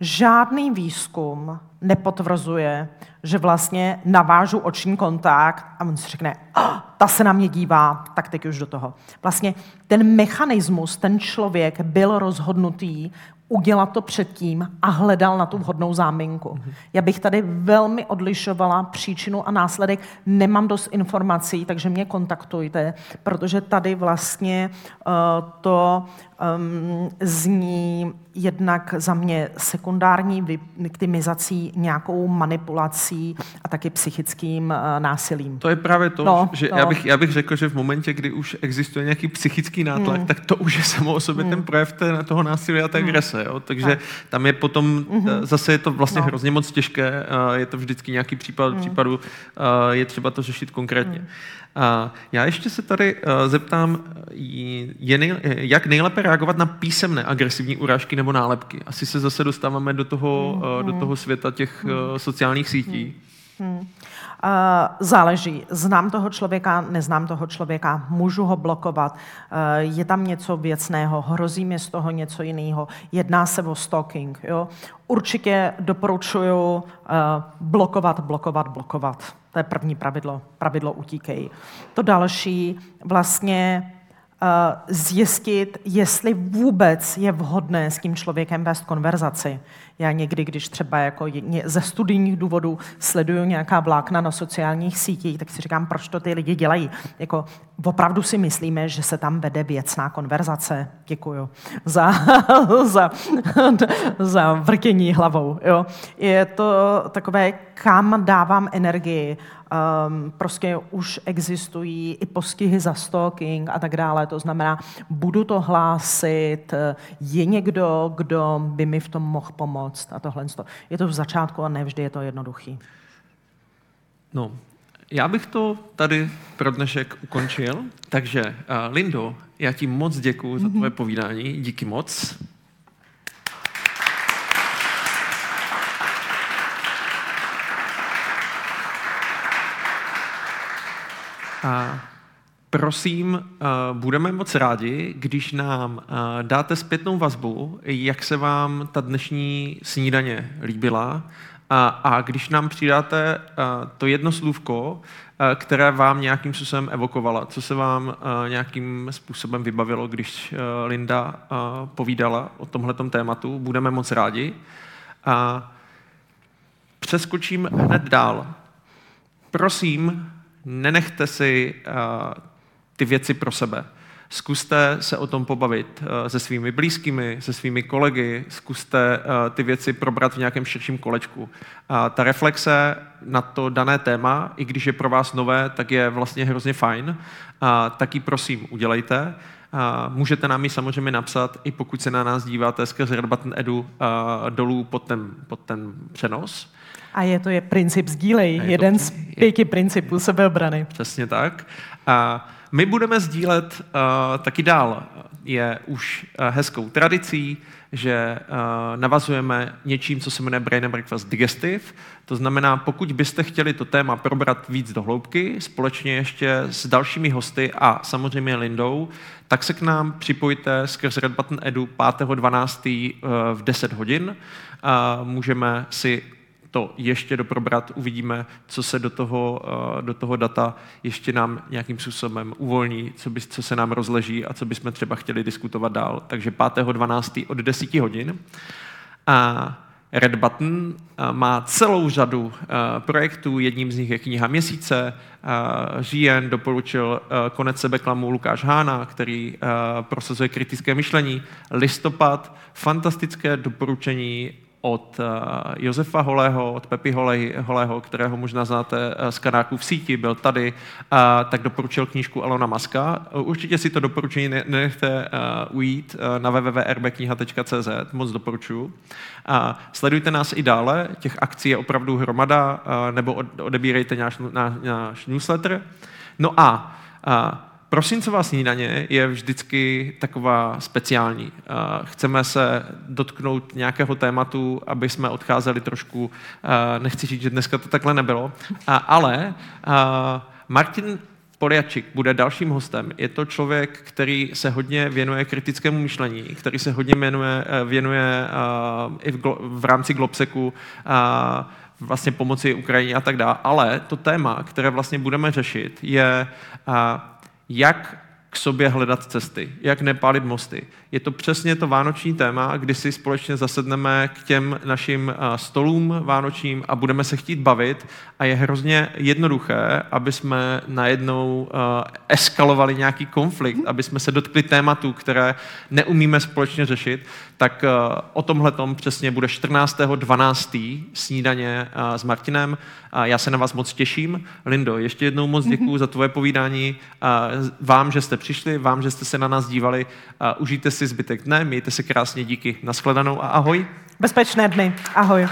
Žádný výzkum nepotvrzuje, že vlastně navážu oční kontakt a on si řekne, oh, ta se na mě dívá, tak teď už do toho. Vlastně ten mechanismus, ten člověk byl rozhodnutý udělat to předtím a hledal na tu vhodnou záminku. Já bych tady velmi odlišovala příčinu a následek. Nemám dost informací, takže mě kontaktujte, protože tady vlastně uh, to um, zní jednak za mě sekundární viktimizací, nějakou manipulací a taky psychickým uh, násilím. To je právě to, no, že no. Já, bych, já bych řekl, že v momentě, kdy už existuje nějaký psychický nátlak, hmm. tak to už je samo o sobě hmm. ten projev té, toho násilí a té hmm. agrese. Jo? Takže tak. tam je potom, hmm. zase je to vlastně no. hrozně moc těžké, je to vždycky nějaký případ, hmm. případu, je třeba to řešit konkrétně. Hmm. Já ještě se tady zeptám, je nej, jak nejlépe reagovat na písemné agresivní urážky nebo nálepky. Asi se zase dostáváme do toho, hmm. do toho světa těch hmm. sociálních sítí. Hmm. Hmm. Záleží. Znám toho člověka, neznám toho člověka, můžu ho blokovat, je tam něco věcného, hrozí mi z toho něco jiného, jedná se o stalking. Jo? Určitě doporučuju blokovat, blokovat, blokovat. To je první pravidlo. Pravidlo utíkej. To další, vlastně zjistit, jestli vůbec je vhodné s tím člověkem vést konverzaci. Já někdy, když třeba jako ze studijních důvodů sleduju nějaká vlákna na sociálních sítích, tak si říkám, proč to ty lidi dělají. Jako, opravdu si myslíme, že se tam vede věcná konverzace. Děkuju za, za, za vrtění hlavou. Jo. Je to takové, kam dávám energii. Um, prostě už existují i postihy za stalking a tak dále. To znamená, budu to hlásit, je někdo, kdo by mi v tom mohl pomoct a tohle. Je to v začátku a nevždy je to jednoduchý. No, já bych to tady pro dnešek ukončil. Takže, uh, Lindo, já ti moc děkuji za tvoje povídání. Díky moc. A prosím, uh, budeme moc rádi, když nám uh, dáte zpětnou vazbu, jak se vám ta dnešní snídaně líbila a, když nám přidáte uh, to jedno slůvko, které vám nějakým způsobem evokovala, co se vám nějakým způsobem vybavilo, když Linda povídala o tomhletom tématu, budeme moc rádi. A přeskočím hned dál. Prosím, nenechte si ty věci pro sebe. Zkuste se o tom pobavit eh, se svými blízkými, se svými kolegy, zkuste eh, ty věci probrat v nějakém širším kolečku. A ta reflexe na to dané téma, i když je pro vás nové, tak je vlastně hrozně fajn. A taky prosím udělejte. A můžete nám ji samozřejmě napsat, i pokud se na nás díváte skrze Red Button Edu dolů pod ten, pod ten přenos. A je to je princip sdílej, jeden to, z pěti je, principů sebeobrany. Přesně tak. A my budeme sdílet uh, taky dál. Je už uh, hezkou tradicí, že uh, navazujeme něčím, co se jmenuje Brain and Breakfast Digestive. To znamená, pokud byste chtěli to téma probrat víc do hloubky, společně ještě s dalšími hosty a samozřejmě Lindou, tak se k nám připojte skrz Red Button Edu 5.12. v 10 hodin. Můžeme si to ještě doprobrat, uvidíme, co se do toho, eh, do toho data ještě nám nějakým způsobem uvolní, co, by, co se nám rozleží a co bychom třeba chtěli diskutovat dál. Takže 5.12. od 10 hodin. A Red Button eh, má celou řadu eh, projektů, jedním z nich je kniha měsíce, Říjen doporučil konec sebeklamu Lukáš Hána, který prosazuje kritické myšlení, listopad, fantastické doporučení od eh, Josefa Holého, od Pepi Holého, kterého možná znáte eh, z kanáků v síti, byl tady, tak doporučil knížku Alona Maska. Určitě si to doporučení nenechte eh, ujít na www.rbkniha.cz, moc doporučuji. Sledujte nás i dále, těch akcí je opravdu hromada, nebo odebírejte náš, náš newsletter. No a Prosincová snídaně je vždycky taková speciální. Chceme se dotknout nějakého tématu, aby jsme odcházeli trošku, nechci říct, že dneska to takhle nebylo, ale Martin Poliačik bude dalším hostem. Je to člověk, který se hodně věnuje kritickému myšlení, který se hodně věnuje, věnuje i v, v rámci Globseku vlastně pomoci Ukrajině a tak dále. Ale to téma, které vlastně budeme řešit, je jak k sobě hledat cesty, jak nepálit mosty. Je to přesně to vánoční téma, kdy si společně zasedneme k těm našim stolům vánočním a budeme se chtít bavit a je hrozně jednoduché, aby jsme najednou eskalovali nějaký konflikt, aby jsme se dotkli tématu, které neumíme společně řešit, tak o tomhle tom přesně bude 14.12. snídaně s Martinem. Já se na vás moc těším. Lindo, ještě jednou moc děkuji za tvoje povídání. Vám, že jste přišli, vám, že jste se na nás dívali. Užijte si zbytek dne, mějte se krásně, díky. Naschledanou a ahoj. Bezpečné dny. Ahoj.